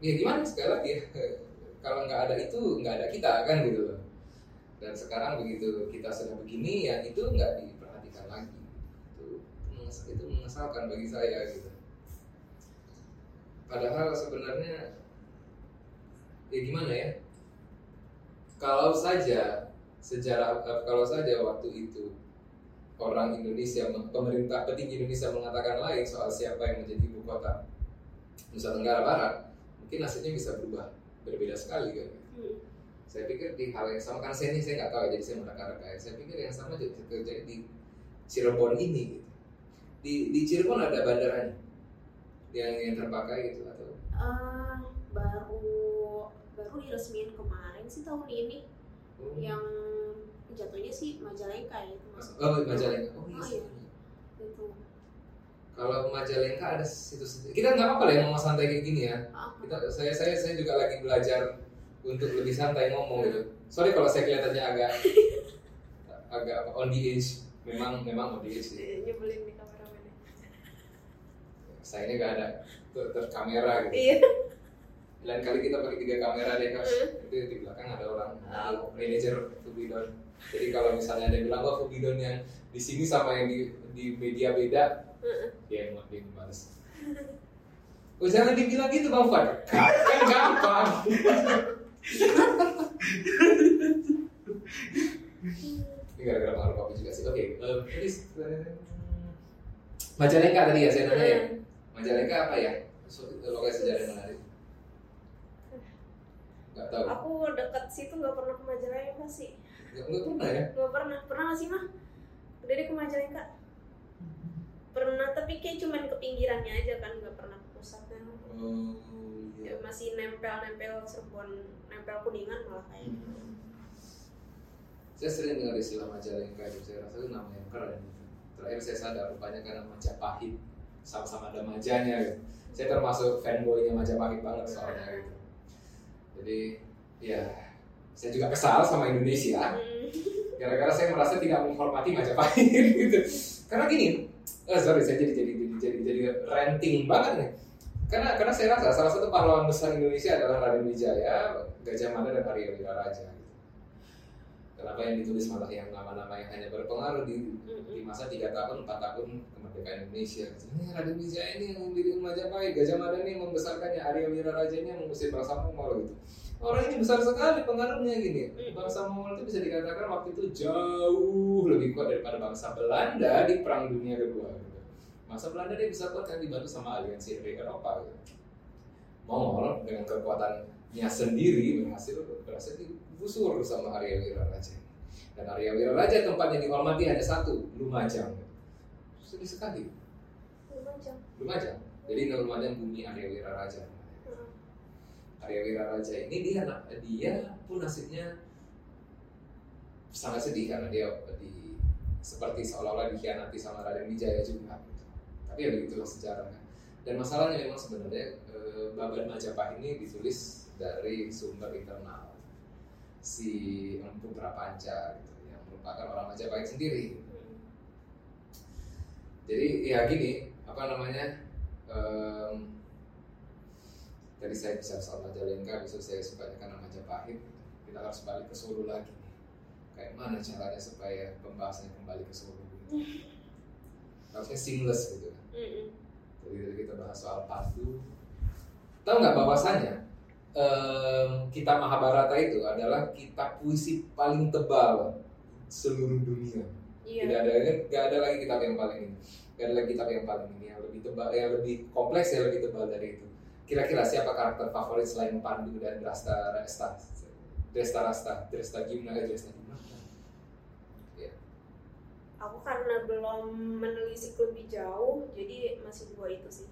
ya gimana sekali lagi ya kalau nggak ada itu nggak ada kita kan gitu loh dan sekarang begitu kita sudah begini ya itu nggak diperhatikan lagi itu itu mengesalkan bagi saya gitu padahal sebenarnya ya gimana ya kalau saja sejarah kalau saja waktu itu orang Indonesia pemerintah petinggi Indonesia mengatakan lain soal siapa yang menjadi ibu kota Nusa Tenggara Barat mungkin nasibnya bisa berubah berbeda sekali kan Mm. saya pikir di hal yang sama kan saya ini saya nggak tahu jadi saya mereka-reka ya saya pikir yang sama terjadi di Cirebon ini gitu. di di Cirebon ada bandaranya yang yang terpakai gitu atau Eh, baru baru diresmiin kemarin sih tahun ini oh, yang jatuhnya sih Majalengka ya itu masuk oh Majalengka. Oh iya Oh, iya. itu kalau Majalengka ada situs kita nggak apa-apa lah yang mau santai kayak gini ya. Ah, kita saya saya saya juga lagi belajar untuk lebih santai ngomong gitu. Sorry kalau saya kelihatannya agak agak apa, on the edge. Memang memang on the edge sih. Nyebelin di kameramennya saya ini gak ada ter, ter kamera gitu. Iya lain kali kita pakai tiga kamera deh kak. Hmm. itu di belakang ada orang Oh. manajer Fubidon jadi kalau misalnya ada yang bilang wah Fubidon yang di sini sama yang di, di media beda Heeh. dia yang yang balas oh jangan dibilang gitu bang Fad. Kan gampang. Ini gara-gara pengaruh kopi juga sih. Oke eh, tadi eh, Majalengka tadi ya saya nanya ya? Hmm. Majalengka apa ya? Lokasi sejarah yang menarik tahu. Aku dekat situ nggak pernah ke Majalengka sih. Nggak nggak pernah ya? Nggak pernah. Pernah nggak sih mah? Udah deh ke Majalengka. Pernah tapi kayak cuman ke pinggirannya aja kan nggak pernah ke pusatnya oh ya, iya masih nempel nempel Cirebon nempel kuningan malah kayaknya saya sering dengar istilah Majalengka itu. Saya rasa itu nama yang keren. Gitu. terakhir saya sadar rupanya karena Majapahit. Sama-sama ada majanya gitu. saya termasuk fanboynya Majapahit banget soalnya gitu jadi ya saya juga kesal sama Indonesia Hmm. gara-gara saya merasa tidak menghormati Majapahit gitu karena gini eh, sorry saya jadi jadi jadi jadi, jadi ranting banget nih karena karena saya rasa salah satu pahlawan besar Indonesia adalah Raden Wijaya Gajah Mada dan Arya Wiraraja gitu. Kenapa yang ditulis malah yang nama-nama yang hanya berpengaruh di di masa tiga tahun empat tahun kemerdekaan Indonesia? Ini Raden Wijaya ini yang mendirikan Majapahit. Gajah Mada ini yang membesarkannya Arya Wiraraja ini yang mengusir bangsa Mongol gitu. Orang ini besar sekali pengaruhnya gini. Bangsa Mongol itu bisa dikatakan waktu itu jauh lebih kuat daripada bangsa Belanda di Perang Dunia Kedua gitu. Masa Belanda dia bisa kuat kan dibantu sama aliansi dari Eropa gitu. Mongol dengan kekuatannya sendiri berhasil berhasil digusur sama Arya Wiraraja. Dan Arya Wiraraja tempatnya dihormati hanya satu, Lumajang. Sedih sekali, Lumajang. Lumajang. Jadi Lumajang bumi Arya Wiraraja. Heeh. Arya Wiraraja ini dia dia pun nasibnya sangat sedih karena dia di seperti seolah-olah dikhianati sama Raden Wijaya juga tapi ya begitulah sejarahnya dan masalahnya memang sebenarnya eh, Babat Majapahit ini ditulis dari sumber internal si Empu Prapanca gitu yang merupakan orang Majapahit sendiri. Jadi ya gini apa namanya em, tadi saya bisa soal Majalengka bisa saya sukanya karena Majapahit kita harus balik ke Solo lagi. Kayak mana caranya supaya pembahasannya kembali ke Solo? Gitu. harusnya seamless gitu. Kan jadi tadi kita bahas soal padu tahu nggak bahwasannya em, kita Mahabharata itu adalah kitab puisi paling tebal seluruh dunia. Iya. tidak ada nggak ada lagi kitab yang paling ini. Nggak ada lagi kitab yang paling ini yang lebih tebal yang lebih kompleks yang lebih tebal dari itu. Kira-kira siapa karakter favorit selain Pandu dan Drasta Resta Dresta Rasta Dresta Gimna eh Dresta Gimna. Aku karena belum menelisik lebih jauh, jadi masih dua itu sih.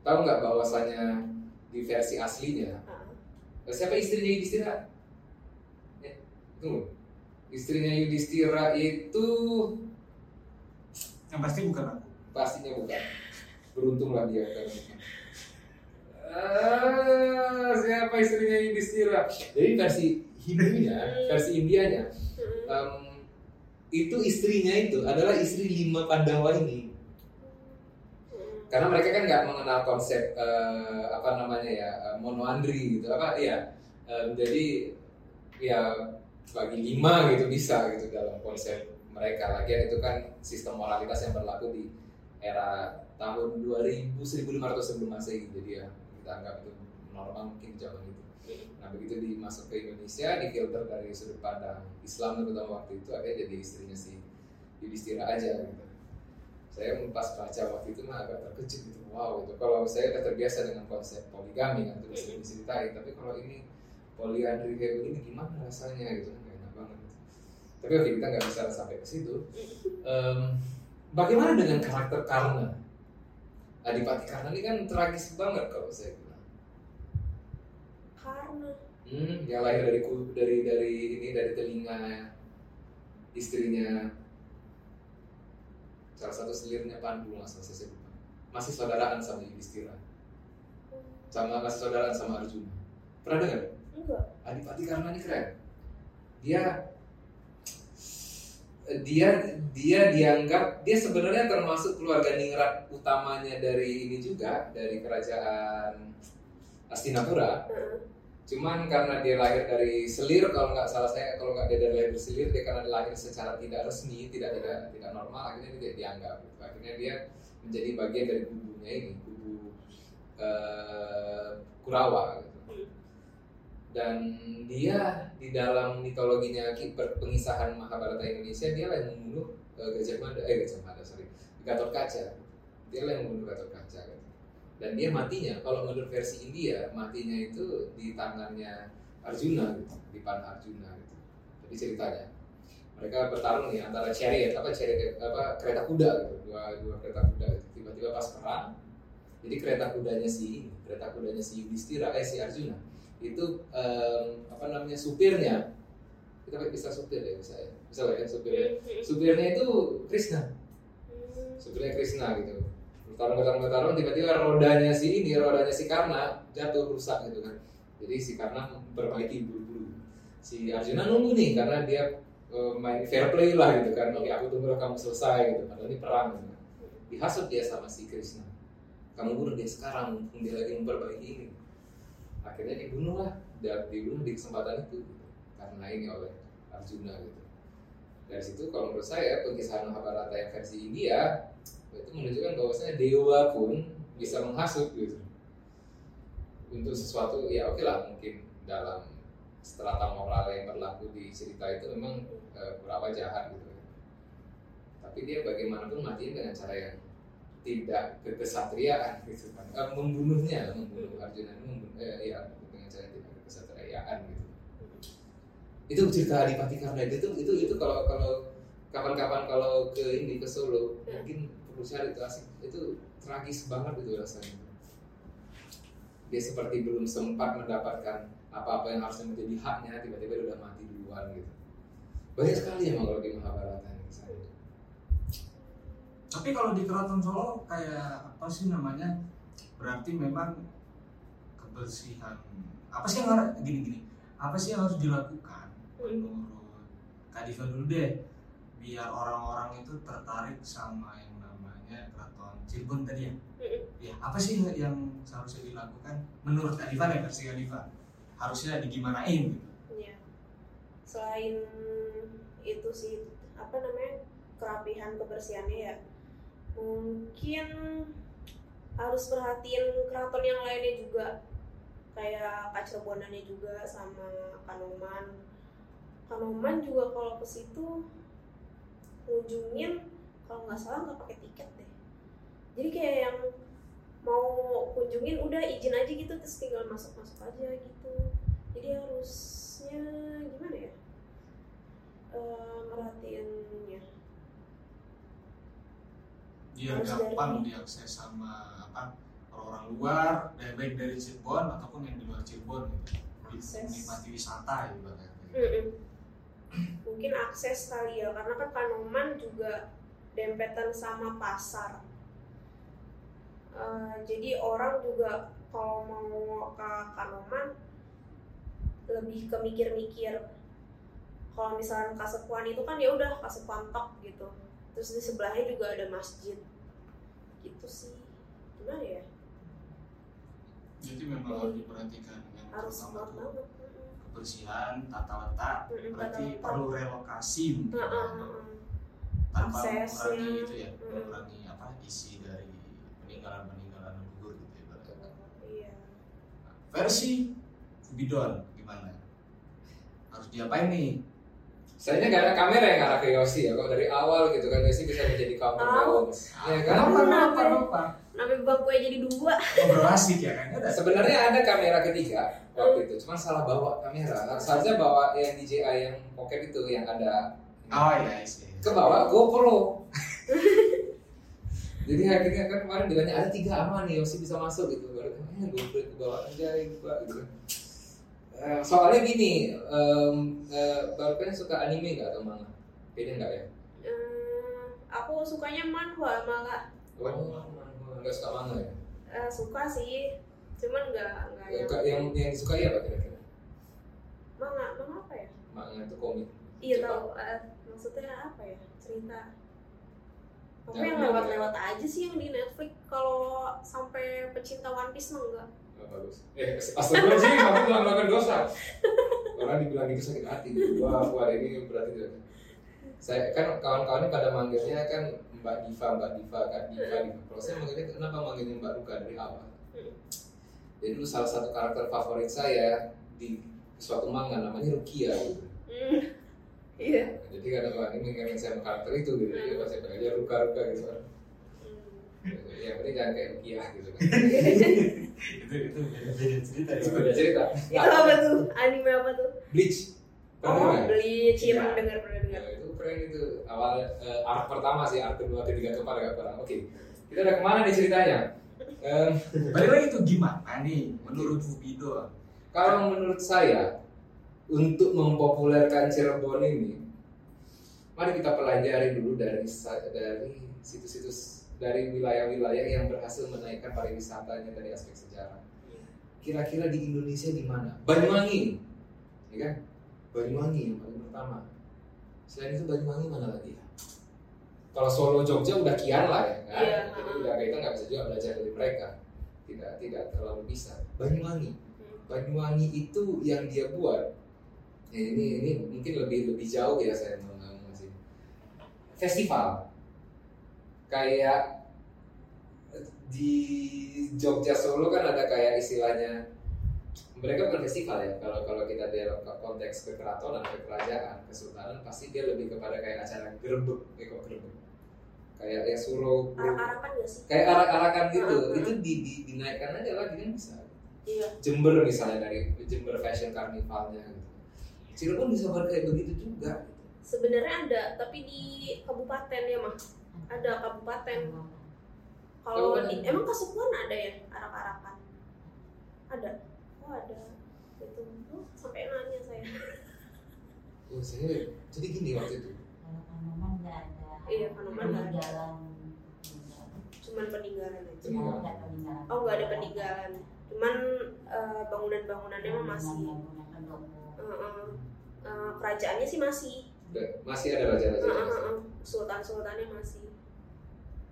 tahu nggak bahwasanya di versi aslinya Ah. siapa istrinya Yudhistira? Eh, tunggu. Istrinya Yudhistira itu yang pasti bukan aku pastinya bukan. Beruntunglah dia kan. Ah, siapa istrinya Yudhistira? Jadi versi Hindunya, versi Indianya, em, itu istrinya itu adalah istri lima Pandawa ini. Karena mereka kan nggak mengenal konsep eh, apa namanya ya eh, monoandri gitu apa ya. Em, jadi ya bagi lima gitu bisa gitu dalam konsep mereka. Lagian itu kan sistem moralitas yang berlaku di era tahun 2000 1500 sebelum masehi. Jadi ya kita anggap itu normal mungkin zaman itu. Nah begitu dimasuk ke Indonesia, difilter dari sudut pandang Islam terutama waktu itu akhirnya jadi istrinya si Yudhistira aja gitu. Saya pas baca waktu itu mah agak terkejut gitu, wow gitu. Kalau saya udah terbiasa dengan konsep poligami kan terus sering diceritain, tapi kalau ini poliandri kayak begini gimana rasanya gitu kan enak banget. Tapi oke kita nggak bisa sampai ke situ. Em, bagaimana dengan karakter Karna? Adipati Karna ini kan tragis banget kalau saya bilang. karena Hmm, yang lahir dari dari dari ini dari telinga istrinya salah satu selirnya Pandu nggak salah saya lupa. Masih saudaraan sama Yudhistira, sama masih saudaraan sama Arjuna. Pernah dengar? enggak Adipati karena ini keren. Dia dia dia dianggap dia sebenarnya termasuk keluarga ningrat utamanya dari ini juga dari kerajaan Astinapura. Cuman karena dia lahir dari selir, kalau nggak salah saya, kalau nggak dia dari lahir dari selir, dia karena lahir secara tidak resmi, tidak tidak tidak normal, akhirnya dia dianggap. Akhirnya dia menjadi bagian dari kubunya ini, kubu eh, Kurawa. Gitu. Dan dia di dalam mitologinya pengisahan Mahabharata Indonesia, dia yang membunuh eh, Gajah Mada, eh Gajah Mada, sorry, Gatot Kaca. Dia yang membunuh Gatot Kaca. Gitu dan dia matinya kalau menurut versi India matinya itu di tangannya Arjuna gitu di panah Arjuna gitu. Jadi ceritanya mereka bertarung nih antara chariot apa chariot apa kereta kuda gitu dua dua kereta kuda gitu. tiba-tiba pas perang jadi kereta kudanya si kereta kudanya si Yudhistira eh si Arjuna itu em, apa namanya supirnya kita pakai bisa supir ya bisa ya? Bisa lah ya supirnya supirnya itu Krishna. Supirnya Krishna gitu bertarung bertarung tiba-tiba rodanya si ini rodanya si Karna jatuh rusak gitu kan. Jadi si Karna memperbaiki buru-buru. Si Arjuna nunggu nih karena dia eh, main fair play lah gitu kan. Oke aku tunggu kamu selesai gitu. Padahal ini perang gitu kan. Dihasut dia sama si Krishna. Kamu bunuh dia sekarang mumpung dia lagi memperbaiki ini. Akhirnya dibunuh lah. Dan dibunuh di kesempatan itu. Gitu. karena ini oleh Arjuna gitu. Dari situ kalau menurut saya pengisahan Mahabharata yang versi India itu menunjukkan bahwasanya dewa pun bisa menghasut gitu. Untuk sesuatu ya oke lah mungkin dalam strata moral yang berlaku di cerita itu memang eh, berapa jahat gitu. Tapi dia bagaimanapun matiin dengan cara yang tidak kekesatriaan gitu. Kan Eh, membunuhnya membunuh Arjuna membunuh eh, ya dengan cara yang tidak kekesatriaan gitu. Itu cerita Adipati Karna itu itu itu kalau kalau kapan-kapan kalau ke ini ke Solo Ya. mungkin cari itu asik itu tragis banget itu rasanya. Dia seperti belum sempat mendapatkan apa-apa yang harusnya menjadi haknya tiba-tiba udah mati duluan gitu. Banyak sekali emang kalau di Mahabharata saya. Tapi kalau di keraton Solo kayak apa sih namanya? Berarti memang kebersihan apa sih yang harus gini gini. Apa sih yang harus dilakukan menurut Kak Diva dulu deh biar orang-orang itu tertarik sama yang namanya keraton Cirebon tadi ya? Ya apa sih yang seharusnya dilakukan menurut Diva nih versi Diva? Harusnya digimanain gitu? Iya. Selain itu sih apa namanya kerapihan kebersihannya ya mungkin harus perhatiin keraton yang lainnya juga. Kayak Kacirebonannya juga sama Kanoman Kanoman juga kalau ke situ ngunjungin kalau nggak salah nggak pakai tiket deh. Jadi kayak yang mau kunjungin udah izin aja gitu terus tinggal masuk masuk aja gitu. Jadi harusnya gimana ya? Eh, merhatiinnya biar Harus gampang dari- diakses sama apa orang luar, dari baik dari Cirebon ataupun yang di luar Cirebon gitu. Menikmati wisata gitu kan. Mungkin akses kali ya karena kan Kanoman juga dempetan sama pasar Eh, jadi orang juga kalau mau ke Kanoman lebih ke mikir-mikir kalau misalnya Kasepuan itu kan ya udah Kasepuan tok gitu terus di sebelahnya juga ada masjid gitu sih gimana ya Jadi memang harus diperhatikan yang harus tuh banget Mm-mm. kebersihan, tata letak, Mm-mm, berarti tata letak. perlu relokasi mungkin ya. heeh. Tanpa mengurangi itu ya, mengurangi apa isi dari peninggalan-peninggalan leluhur gitu ya. Berarti. iya Versi Bidon gimana? Harus diapain nih? Sayangnya gak ada kamera yang arah ke Yosi ya. Kok dari awal gitu kan Yosi bisa menjadi kaum Tahu. balance. Iya kan? Kenapa? Kenapa? Kenapa? Kenapa? Bangkunya jadi dua Ngobrol asik ya kan? Ada. Sebenarnya ada kamera ketiga waktu itu, cuma salah bawa kamera. Seharusnya bawa yang DJI yang pocket itu yang ada Oh iya, iya. Ke bawah GoPro. Jadi akhirnya kan kemarin bilangnya ada tiga aman nih Yosi bisa masuk gitu. Baru eh GoPro ke bawah aja gitu. Eh, soalnya gini, em, eh, baru kan suka anime nggak atau manga? Beda nggak ya? Eh, aku sukanya manhwa malah Oh, nggak suka manga ya? Eh, suka sih cuman nggak nggak yang Yang, yang, disukai apa kira-kira? manga manga apa ya Manga itu komik. iya tahu Eh, maksudnya apa ya cerita tapi Ya, yang ya, lewat-lewat aja sih yang di Netflix kalau sampai pecinta One Piece mah enggak Nggak bagus. Eh, astagfirullahaladzim, aku telah melakukan dosa. Orang dibilang gitu sakit hati. Wah, wah ini berarti tidak. Saya kan kawan-kawan pada manggilnya kan Mbak Diva, Mbak Diva, Kak Diva, Diva. Kalau saya manggilnya kenapa manggilnya Mbak Ruka dari awal? Hmm. Jadi dulu salah satu karakter favorit saya di suatu manga namanya Rukia gitu. Hmm. iya Jadi kadang kadang ini mengingatkan saya sama karakter itu gitu. Jadi pas saya Ruka Ruka gitu. Hmm. Ya, penting jangan kayak Rukia gitu kan. itu itu beda cerita Itu ya. beda cerita. itu apa tuh anime apa tuh Bleach. Pernah oh? Bleach iya Iya. pernah dengar pernah dengar Ya, itu keren itu awal eh, arc pertama sih arc kedua ketiga keempat agak kurang oke kita udah ke mana nih ceritanya Em, Balik lagi tuh gimana nih menurut Fubido? kalau menurut saya untuk mempopulerkan Cirebon ini mari kita pelajari dulu dari dari situs-situs dari wilayah-wilayah yang berhasil menaikkan pariwisatanya dari aspek sejarah. Kira-kira di Indonesia di mana? Banyuwangi ya kan? Banyuwangi yang paling pertama. Selain itu Banyuwangi mana lagi? Ya kalau Solo Jogja udah kian lah ya kan? Iya, Jadi udah kita nggak bisa juga belajar dari mereka. Tidak tidak terlalu bisa. Banyuwangi. Hmm. Banyuwangi itu yang dia buat ya ini ini mungkin lebih lebih jauh ya saya mau ngomong sih. Festival. Kayak di Jogja Solo kan ada kayak istilahnya mereka bukan festival ya. Kalau kalau kita dalam konteks kekeratonan kekerajaan kesultanan pasti dia lebih kepada kayak acara gerebek eh kok gerebek kayak ya suruh arak-arakan gak sih? Kayak arak-arakan gitu. Itu di, di, dinaikkan aja lagi kan bisa. Iya. Jember misalnya dari Jember Fashion Carnivalnya gitu. Cirebon bisa buat kayak begitu juga. sebenarnya ada tapi di kabupaten ya mah ada kabupaten kalau Kabupaten. di emang Kasepuan ada ya arak-arakan ada oh ada itu oh, sampai nanya saya Oh, saya jadi gini waktu itu. Kalau tanaman nggak ada. Iya, tanaman nggak ada. Peninggalan. cuman peninggalan aja Peninggalan. Nggak peninggalan. oh nggak ada peninggalan cuman eh, bangunan-bangunannya masih Bangunan pendopo. Eh, eh, kerajaannya sih masih masih ada raja-raja eh, masih, eh, sultan-sultannya masih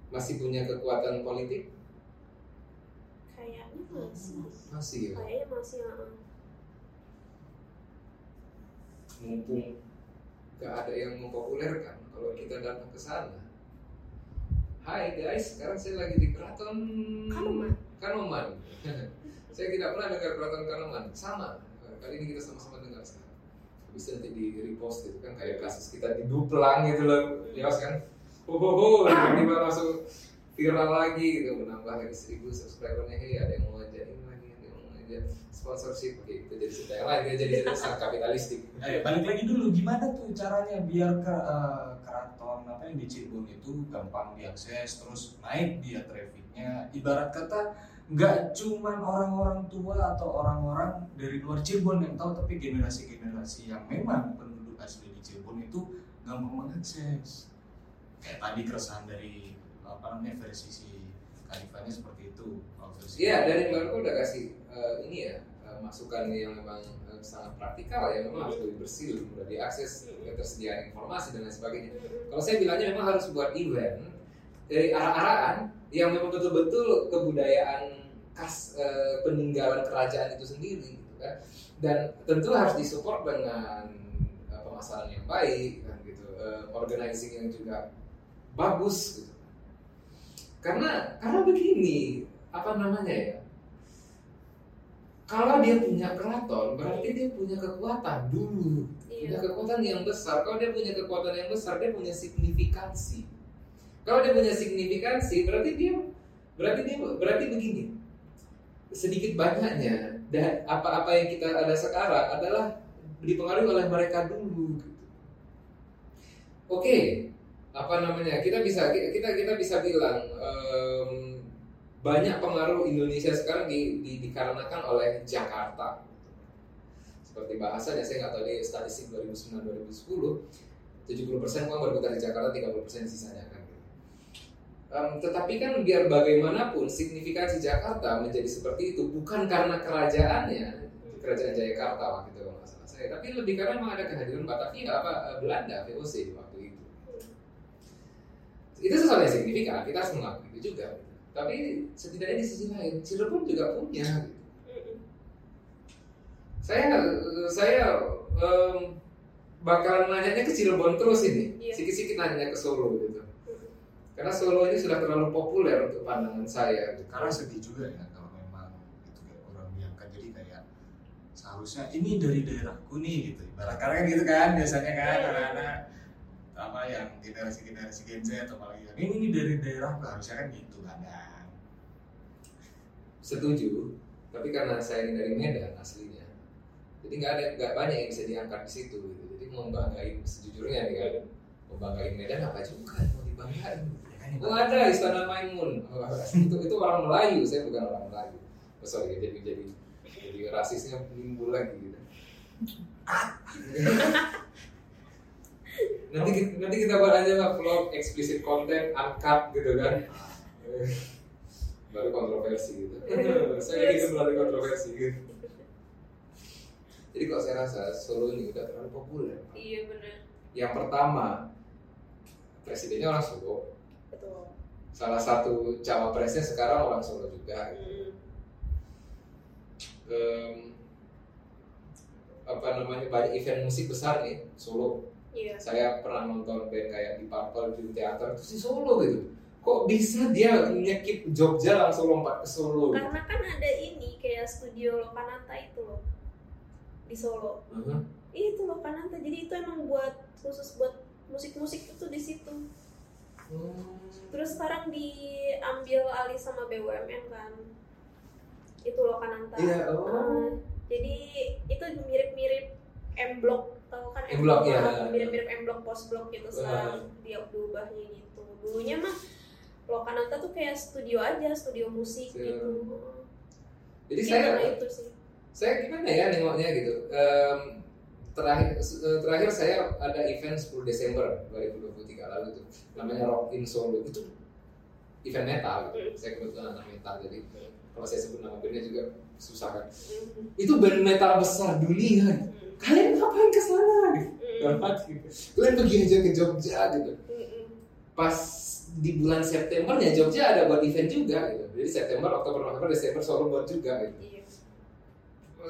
masih punya kekuatan politik kayaknya masih masih ya. kayaknya masih eh. Mumpung gak ada yang mempopulerkan kalau kita datang ke sana. Hai guys, sekarang saya lagi di Keraton Kanoman. Kanoman. saya tidak pernah dengar Keraton Kanoman. Sama. Kali ini kita sama-sama dengar sekarang. Bisa nanti di repost gitu kan kayak kasus kita di Duplang gitu loh. Yos kan. Ho ho ho, tiba-tiba langsung viral lagi gitu menambah lagi seribu subscribernya hey ada yang mau ngajakin lagi ada yang mau ngajak sponsorship oke itu jadi yang lain itu jadi sangat kapitalistik Eh, balik lagi dulu gimana tuh caranya biar ke eh, keraton apa yang di Cirebon itu gampang diakses terus naik dia trafficnya ibarat kata nggak cuman orang-orang tua atau orang-orang dari luar Cirebon yang tahu tapi generasi-generasi yang memang penduduk asli di Cirebon itu gampang mengakses. Kayak tadi keresahan dari apa namanya versi si Kalifanya seperti itu. Iya, dari Marco udah kasih eh, ini ya eh, masukan yang memang eh, sangat praktikal ya, memang harus lebih bersih, lebih mudah diakses, ketersediaan informasi dan lain sebagainya. Kalau saya bilangnya memang harus buat event dari arah-arahan yang memang betul-betul kebudayaan khas eh, peninggalan kerajaan itu sendiri, gitu kan. Dan tentu harus disupport dengan eh, pemasaran yang baik, kan gitu, Eh, organizing yang juga bagus, gitu. Karena karena begini, apa namanya ya? Kalau dia punya keraton, berarti dia punya kekuatan dulu. Punya Iya. kekuatan yang besar. Kalau dia punya kekuatan yang besar, dia punya signifikansi. Kalau dia punya signifikansi, berarti dia berarti dia berarti begini. Sedikit banyaknya dan apa-apa yang kita ada sekarang adalah dipengaruhi oleh mereka dulu. gitu. Oke, apa namanya? Kita bisa kita kita bisa bilang em, banyak pengaruh Indonesia sekarang di, di- dikarenakan oleh Jakarta. Seperti bahasanya saya nggak tahu di statistik 2009-2010 70% uang berputar di Jakarta, 30% sisanya kan. Em, tetapi kan biar bagaimanapun signifikansi Jakarta menjadi seperti itu bukan karena kerajaannya, kerajaan Jayakarta waktu itu kalau nggak salah saya, tapi lebih karena memang ada kehadiran Batavia apa eh, Belanda VOC waktu itu. Itu sesuatu yang signifikan, kita harus mengakui itu juga. Tapi setidaknya di sisi lain Cirebon juga punya. Saya saya em, bakalan nanyanya ke Cirebon terus ini, Iya. sikit-sikit nanya ke Solo gitu. Karena Solo ini sudah terlalu populer untuk pandangan saya. Gitu. karena sedih juga ya kalau memang itu kayak orang diangkat jadi kayak seharusnya ini dari daerahku nih gitu ibarat karena kan gitu kan biasanya kan anak-anak apa yang generasi generasi Gen Z atau apalagi yang ini nih dari daerah harusnya kan gitu kadang Setuju, tapi karena saya ini dari Medan aslinya, jadi nggak ada nggak banyak yang bisa diangkat di situ. Gitu. Jadi mau banggain sejujurnya nih kan, mau banggain Medan apa juga mau dibanggain. Oh ada Istana Maimun, oh, itu itu orang Melayu, saya bukan orang Melayu. Oh, sorry, jadi jadi jadi rasisnya timbul lagi gitu. nanti kita, nanti kita buat aja lah vlog explicit content angkat gitu kan baru kontroversi gitu saya hidup melalui kontroversi gitu jadi kok saya rasa Solo ini udah terlalu populer Iya benar. yang pertama presidennya orang Solo Betul. salah satu cawapresnya sekarang orang Solo juga Mm. Em, apa namanya banyak event musik besar nih Solo Iya. saya pernah nonton band kayak di Purple Dream Theater itu di Solo gitu kok bisa dia nyekip Jogja langsung lompat ke Solo? Karena kan ada ini kayak studio Lokananta itu loh di Solo. Mhm. Itu Lokananta. Jadi itu emang buat khusus buat musik-musik itu di situ. Hmm. Terus sekarang diambil alih sama BUMN kan. Itu Lokananta. Iya, oh. Eh, jadi itu mirip-mirip M Block tahu kan M Block, ya. Mirip-mirip M Block post block gitu sekarang Ah. dia diubahnya gitu. Dulunya mah Lokananta tuh kayak studio aja, studio musik Iya. gitu. jadi Mungkin saya itu sih. saya gimana ya nengoknya gitu Em, terakhir eh, terakhir saya ada event 10 Desember 2023 lalu itu namanya Rock in Solo itu event metal gitu. Mm. saya kebetulan anak metal jadi kalau saya sebut nama bandnya juga susah kan Mhm. itu band metal besar dunia gitu. Kalian ngapain ke sana gitu gitu. kalian pergi aja ke Jogja gitu pas di bulan September ya Jogja ada buat event juga gitu jadi September Oktober November Desember Solo buat juga gitu Iya.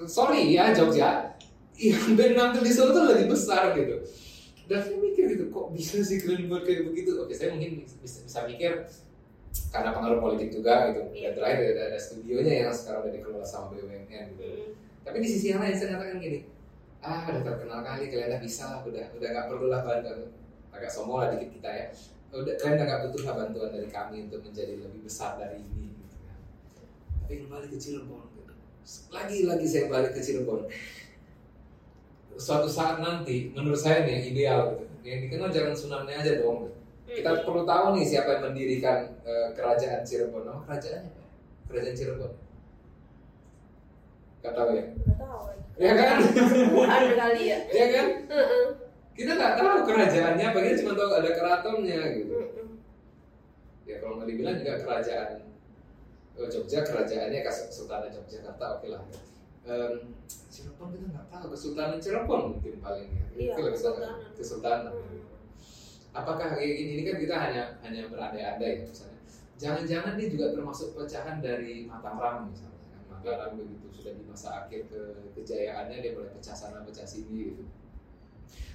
sorry ya Jogja yang band nampil di Solo tuh lebih besar gitu. Dan saya mikir gitu kok bisa sih kalian buat kayak begitu? Oke saya mungkin bisa, bisa mikir karena pengaruh politik juga gitu. Dan Iya. terakhir ada, ada studionya yang sekarang udah dikelola sama BUMN gitu. Mhm. tapi di sisi yang lain saya katakan gini ah udah terkenal kali kalian udah bisa lah udah udah nggak perlu lah bantuan agak sombong lah dikit kita ya. Udah kalian nggak butuh lah bantuan dari kami untuk menjadi lebih besar dari ini gitu kan. Tapi kembali ke Cirebon gitu. lagi lagi saya balik ke Cirebon suatu saat nanti menurut saya nih yang ideal gitu yang dikenal jangan Sunamnya aja dong gitu. kita perlu tahu nih siapa yang mendirikan eh, kerajaan Cirebon nama kerajaannya apa kerajaan Cirebon? Gak tahu ya? Nggak tahu. Ya kan? Ada kali ya. Ya kan? Heeh. Kita nggak tahu kerajaannya, apa kita cuma tahu ada keratonnya gitu. Heeh. Ya kalau mau dibilang juga kerajaan oh, Jogja, kerajaannya Kesultanan Yogyakarta, oke lah. Em, Cirebon kita nggak tahu, Kesultanan Cirebon mungkin paling ya. Iya, Kesultanan. Kesultanan. Heeh. Apakah kayak gini ini kan kita hanya hanya berandai-andai ya misalnya. Jangan-jangan dia juga termasuk pecahan dari Mataram misalnya. kan. Mataram begitu sudah di masa akhir ke kejayaannya dia mulai pecah sana pecah sini gitu.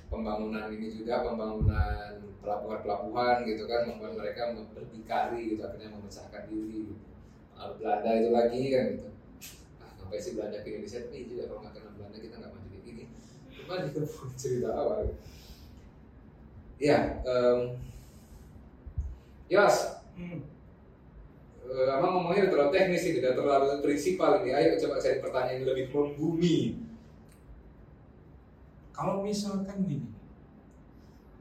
Pembangunan ini juga pembangunan pelabuhan-pelabuhan gitu kan membuat mereka berdikari gitu akhirnya memecahkan diri. Gitu. Belanda itu lagi kan gitu. Ngapain sih Belanda ke Indonesia? Tapi juga kalau nggak kena Belanda kita nggak maju gini. Cuma di cerita awal. Ya, em, Yos, Hmm. eh, Abang ngomongnya terlalu teknis ini, udah terlalu prinsipal ini. Ayo coba cari pertanyaan yang lebih membumi. Kalau misalkan gini,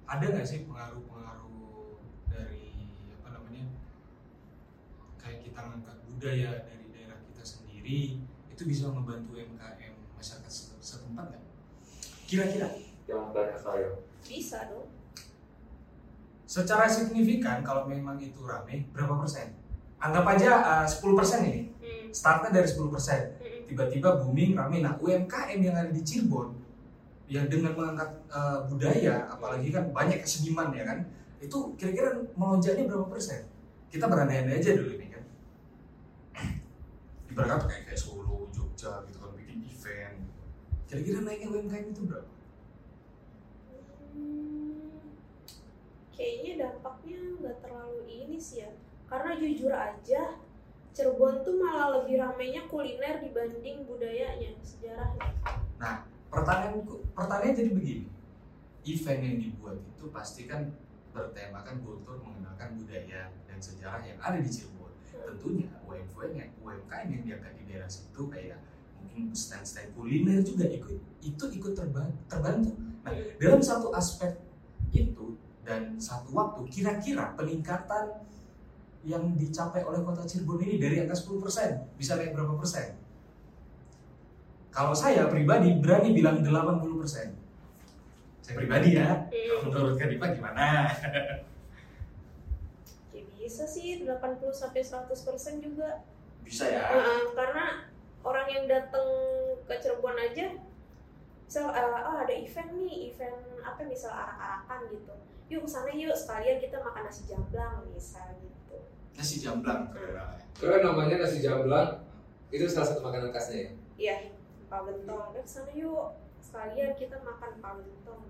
ada nggak sih pengaruh-pengaruh dari apa namanya kayak kita ngangkat budaya dari daerah kita sendiri itu bisa membantu UMKM masyarakat se- setempat nggak? Kira-kira Jangan tanya saya. Bisa dong. secara signifikan kalau memang itu rame berapa persen? Anggap aja uh, 10 persen ini, Hmm. startnya dari 10 persen. Hmm. tiba-tiba booming rame nah UMKM yang ada di Cirebon yang dengan mengangkat uh, budaya apalagi kan banyak keseniman ya kan itu kira-kira melonjaknya berapa persen kita berandai-andai aja dulu ini kan ibarat kayak kayak Solo Jogja gitu kan bikin event. Kira-kira naiknya UMKM itu berapa? Hmm, kayaknya dampaknya nggak terlalu ini sih ya. Karena jujur aja Cirebon tuh malah lebih ramainya kuliner dibanding budayanya sejarahnya. Pertanyaanku pertanyaan jadi begini. Event yang dibuat itu pasti kan bertemakan kultur mengenalkan budaya dan sejarah yang ada di Cirebon tentunya UMKM UMKM yang diangkat di daerah situ kayak mungkin stand-stand kuliner juga ikut itu ikut terbantu, terbantu. Nah dalam satu aspek itu dan satu waktu kira-kira peningkatan yang dicapai oleh kota Cirebon ini dari angka 10% bisa naik berapa persen? Kalau saya pribadi berani bilang 80%. Saya pribadi ya. Kalau Hmm, menurut Kadipa gimana? bisa sih 80 sampai 100% juga. Bisa ya. Heeh, karena orang yang datang ke Cirebon aja misal eh, oh ada event nih, event apa misal arak-arakan gitu. Yuk ke sana yuk sekalian kita makan nasi jamblang misal gitu. Nasi jamblang keren banget. Keren namanya nasi jamblang. Itu salah satu makanan khasnya ya. Iya, Pak Gentong. Eh, ke sana yuk sekalian kita makan Pak Gentong.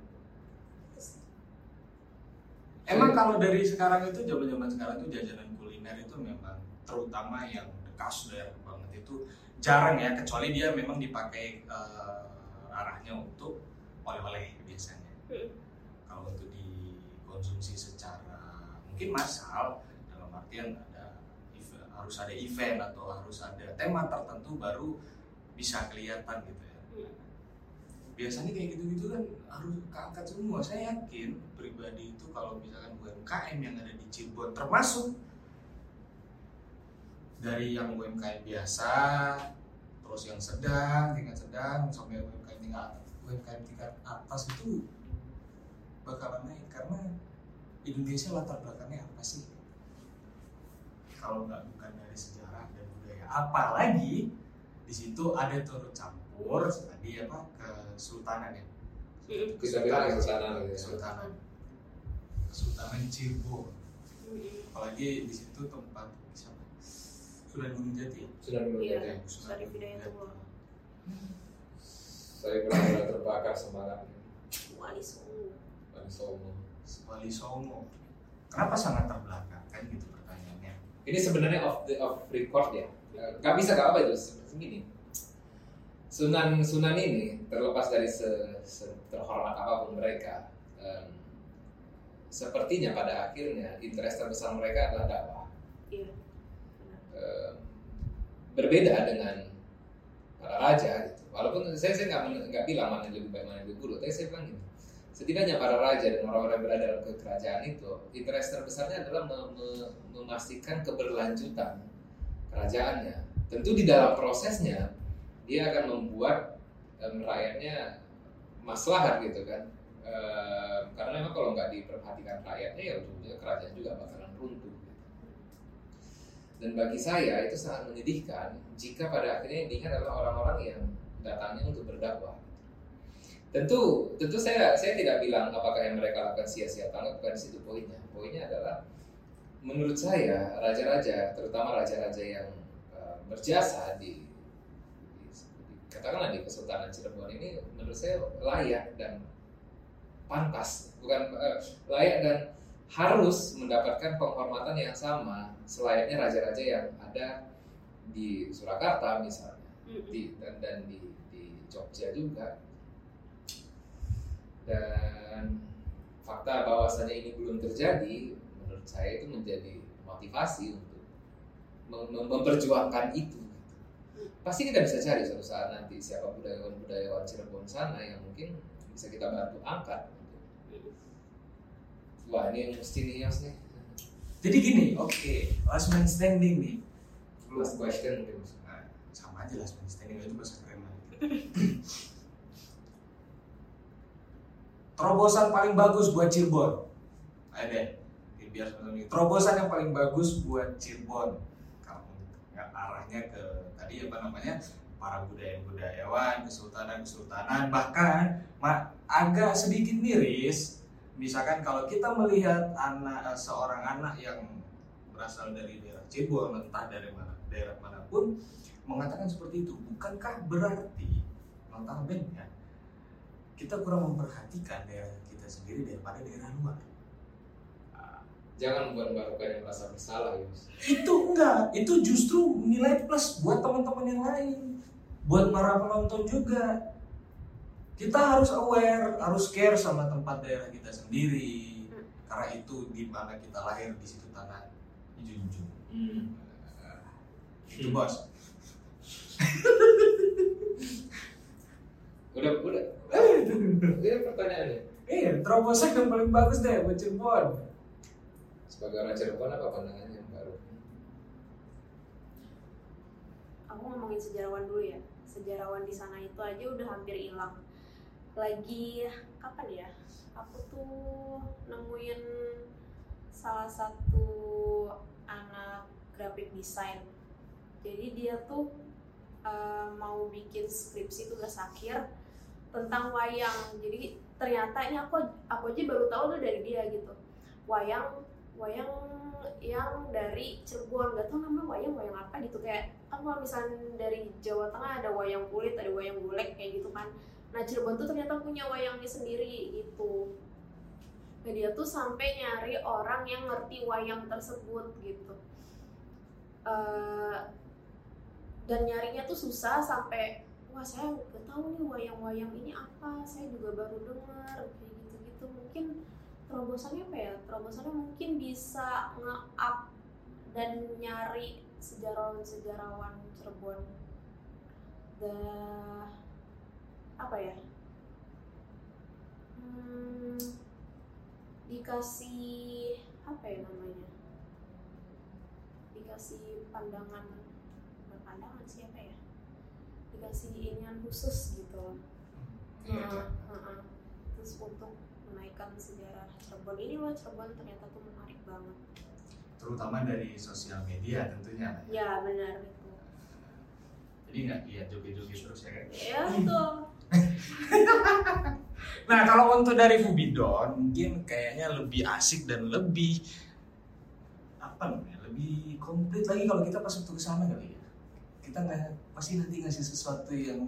Emang kalau dari sekarang itu zaman-zaman sekarang tuh jajanan kuliner itu memang terutama yang the casual banget itu jarang ya kecuali dia memang dipakai eh, arahnya untuk oleh-oleh biasanya. Hmm. Kalau untuk dikonsumsi secara mungkin massal dalam artian ada event- harus ada event atau harus ada tema tertentu baru bisa kelihatan gitu ya. Hmm. Biasanya kayak gitu-gitu kan harus keangkat semua. Saya yakin pribadi itu kalau misalkan UMKM yang ada di Cirebon termasuk dari yang UMKM biasa terus yang sedang tingkat sedang sampai UMKM tingkat UMKM tingkat atas itu bakalan naik. Karena Indonesia latar belakangnya apa sih? Kalau nggak bukan dari sejarah dan budaya. Apalagi di situ ada turut campur tadi apa kesultanan ya Hmm. Kita bilang kesultanan gitu ya. kesultanan kesultanan Cirebon apalagi di situ tempat siapa Sunan Gunung Jati ya? Sudah dulu Iya. ya. Ustaz Hidayatullah. Saya benar-benar terbakar semangatnya. Wali Songo. Bang Somo. Wali Songo kenapa sangat terbelakang kan gitu pertanyaannya Ini sebenarnya off the off record ya. Eh, Gak bisa gak apa itu segini. Sunan Sunan ini terlepas dari se, se- terhormat apa pun mereka, em, sepertinya pada akhirnya interest terbesar mereka adalah dakwah. Iya. Em, berbeda dengan para raja gitu. Walaupun saya saya nggak nggak bilang mana yang lebih baik mana yang lebih buruk, tapi saya bilang gini. Setidaknya para raja dan orang-orang yang berada dalam kerajaan itu, interest terbesarnya adalah me- me- memastikan keberlanjutan kerajaannya. Tentu di dalam prosesnya dia akan membuat em, rakyatnya maslahat gitu kan. Em, karena memang kalau nggak diperhatikan rakyatnya ya ujungnya kerajaan juga bakalan runtuh. gitu. Dan bagi saya itu sangat menyedihkan jika pada akhirnya diingat adalah orang-orang yang datangnya untuk berdakwah. Tentu, tentu saya saya tidak bilang apakah yang mereka lakukan sia-sia atau enggak, bukan di situ poinnya. Poinnya adalah menurut saya raja-raja, terutama raja-raja yang eh, berjasa di- katakanlah di Kesultanan Cirebon ini menurut saya layak dan pantas, bukan eh, layak dan harus mendapatkan penghormatan yang sama selayaknya raja-raja yang ada di Surakarta misalnya di, dan, dan di, di Jogja juga. Dan fakta bahwasannya ini belum terjadi menurut saya itu menjadi motivasi untuk mem- memperjuangkan itu pasti kita bisa cari suatu saat nanti siapa budayawan-budayawan Cirebon sana yang mungkin bisa kita bantu angkat wah ini yang mesti nih Yos nih Jadi gini, oke, last man standing nih. last question mungkin. Nah, sama aja last man standing itu bahasa keren. Terobosan paling bagus buat Cirebon. Ini biar. Terobosan yang paling bagus buat Cirebon. Nggak arahnya ke tadi apa namanya para budaya budayawan, kesultanan kesultanan, bahkan agak sedikit miris. Misalkan kalau kita melihat anak eh, seorang anak yang berasal dari daerah Cirebon, entah dari mana daerah mana pun, mengatakan seperti itu, bukankah berarti notabene kita kurang memperhatikan daerah kita sendiri daripada daerah luar? Jangan buat barukan yang merasa bersalah Yos. Itu enggak, itu justru nilai plus buat teman-teman yang lain, buat para penonton juga. Kita harus aware, harus care sama tempat daerah kita sendiri, karena itu di mana kita lahir di situ tanah junjung. Itu bos. udah udah ini pertanyaannya Iya, terobosan yang paling bagus deh buat Cirebon. Sebagai orang Cirebon apa pandangannya baru? Aku ngomongin sejarawan dulu ya. Sejarawan di sana itu aja udah hampir hilang. Lagi kapan ya? Aku tuh nemuin salah satu anak graphic design. Jadi dia tuh eh, mau bikin skripsi tugas akhir tentang wayang. Jadi ternyata ini aku aku aja baru tahu tuh dari dia gitu. Wayang wayang yang dari Cirebon. Gak tau nama wayang wayang apa gitu. Kayak kan kalau misalnya dari Jawa Tengah ada wayang kulit ada wayang golek kayak gitu kan. Nah Cirebon tuh ternyata punya wayangnya sendiri gitu. Nah dia tuh sampai nyari orang yang ngerti wayang tersebut gitu. Eh, dan nyarinya tuh susah sampai wah saya nggak tahu nih wayang-wayang ini apa. Saya juga baru dengar kayak gitu-gitu. Mungkin terobosannya apa ya? Terobosannya mungkin bisa nge-up dan nyari sejarawan-sejarawan Cirebon. Dah apa ya? Hmm, dikasih apa ya namanya? Dikasih pandangan pandangan sih apa ya? Dikasih inian khusus gitu. Iya, Heeh, heeh. terus untuk menaikkan sejarah Cirebon ini loh Cirebon ternyata tuh menarik banget terutama dari sosial media tentunya. ya benar itu Jadi nggak iya joget-joget terus ya kan? ya betul Nah kalau untuk dari Fubidon mungkin kayaknya lebih asik dan lebih apa namanya lebih komplit lagi kalau kita pas waktu ke sana kali ya. Kita nggak pasti nanti ngasih sesuatu yang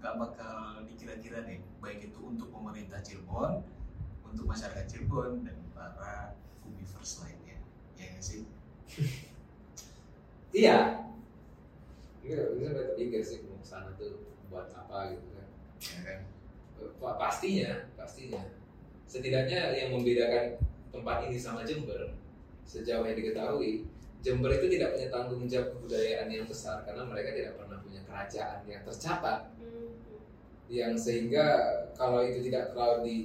nggak bakal dikira-kira deh baik itu untuk pemerintah Cirebon, untuk masyarakat Cirebon dan para Fubivers lainnya. Ya nggak sih? iya iya bisa berpikir sih mau ke sana tuh buat apa gitu kan Ya kan? Pa- pastinya pastinya setidaknya yang membedakan tempat ini sama Jember sejauh yang diketahui Jember itu tidak punya tanggung jawab kebudayaan yang besar karena mereka tidak pernah punya kerajaan yang tercatat Hmm, yang sehingga kalau itu tidak terlalu di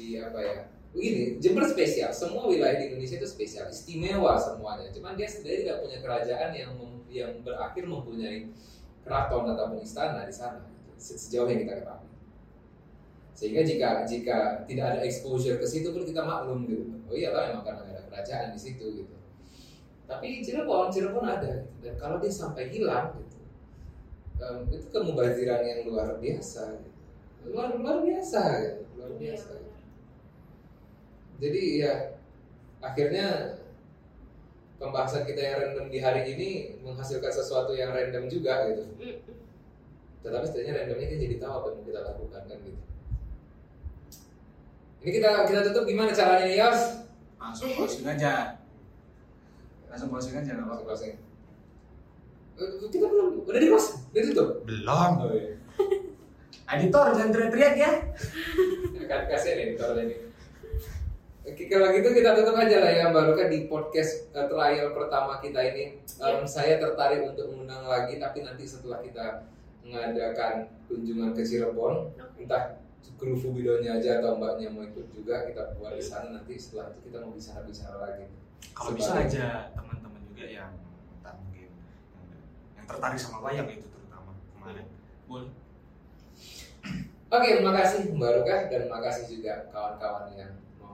di apa ya begini Jember spesial semua wilayah di Indonesia itu spesial istimewa semuanya cuman dia sendiri tidak punya kerajaan yang mem- yang berakhir mempunyai keraton ataupun istana di sana gitu, se- sejauh yang kita ketahui. Sehingga jika jika tidak ada exposure ke situ pun kita maklum gitu. Oh iya lah memang karena ada kerajaan di situ gitu. Tapi Cirebon, Cirebon ada gitu. dan kalau dia sampai hilang gitu, em, itu kemubaziran yang luar biasa, gitu. luar luar biasa, gitu. luar Iya, biasa. benar. Jadi ya akhirnya pembahasan kita yang random di hari ini menghasilkan sesuatu yang random juga gitu. Tetapi setidaknya randomnya kita jadi tahu apa yang kita lakukan kan gitu. Ini kita kita tutup gimana caranya Yos? langsung closing aja langsung closing aja nggak apa-apa closing. Eh, Kita belum udah di close, udah tutup. belum Oh iya. editor jangan teriak-teriak ya ya editor ini. Oke, kalau gitu kita tutup aja lah ya Mbak Luka di podcast eh, trial pertama kita ini. Em, Saya tertarik untuk mengundang lagi, tapi nanti setelah kita mengadakan kunjungan ke Cirebon, Oke. entah kru Fubidonya aja atau mbaknya mau ikut juga kita buat di sana nanti setelah itu kita mau bicara-bicara lagi. kalau bisa aja teman-teman juga yang entah mungkin yang, yang tertarik sama wayang itu terutama kemarin boleh Oke, terima kasih Mbak Ruka dan makasih juga kawan-kawan yang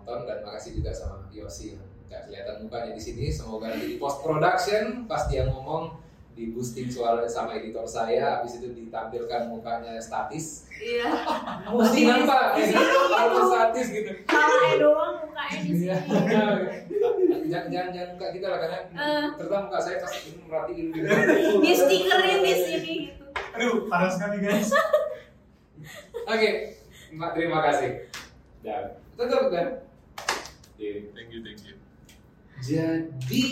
nonton dan makasih juga sama Yosi yang nggak kelihatan mukanya di sini. Semoga nanti di post production pas dia ngomong di boosting suaranya sama editor saya, habis itu ditampilkan mukanya statis. Iya. Mesti nampak, Di ya, sini kalau gitu. statis gitu. Kalanya doang mukanya di Iya. sini. jangan jangan jangan muka kita lah karena Eh. terutama muka saya pas ini merhatiin gitu. Di stikerin di sini gitu. aduh parah sekali guys Oke, Mbak, terima kasih. Dan tutup kan? Thank you thank you. Jadi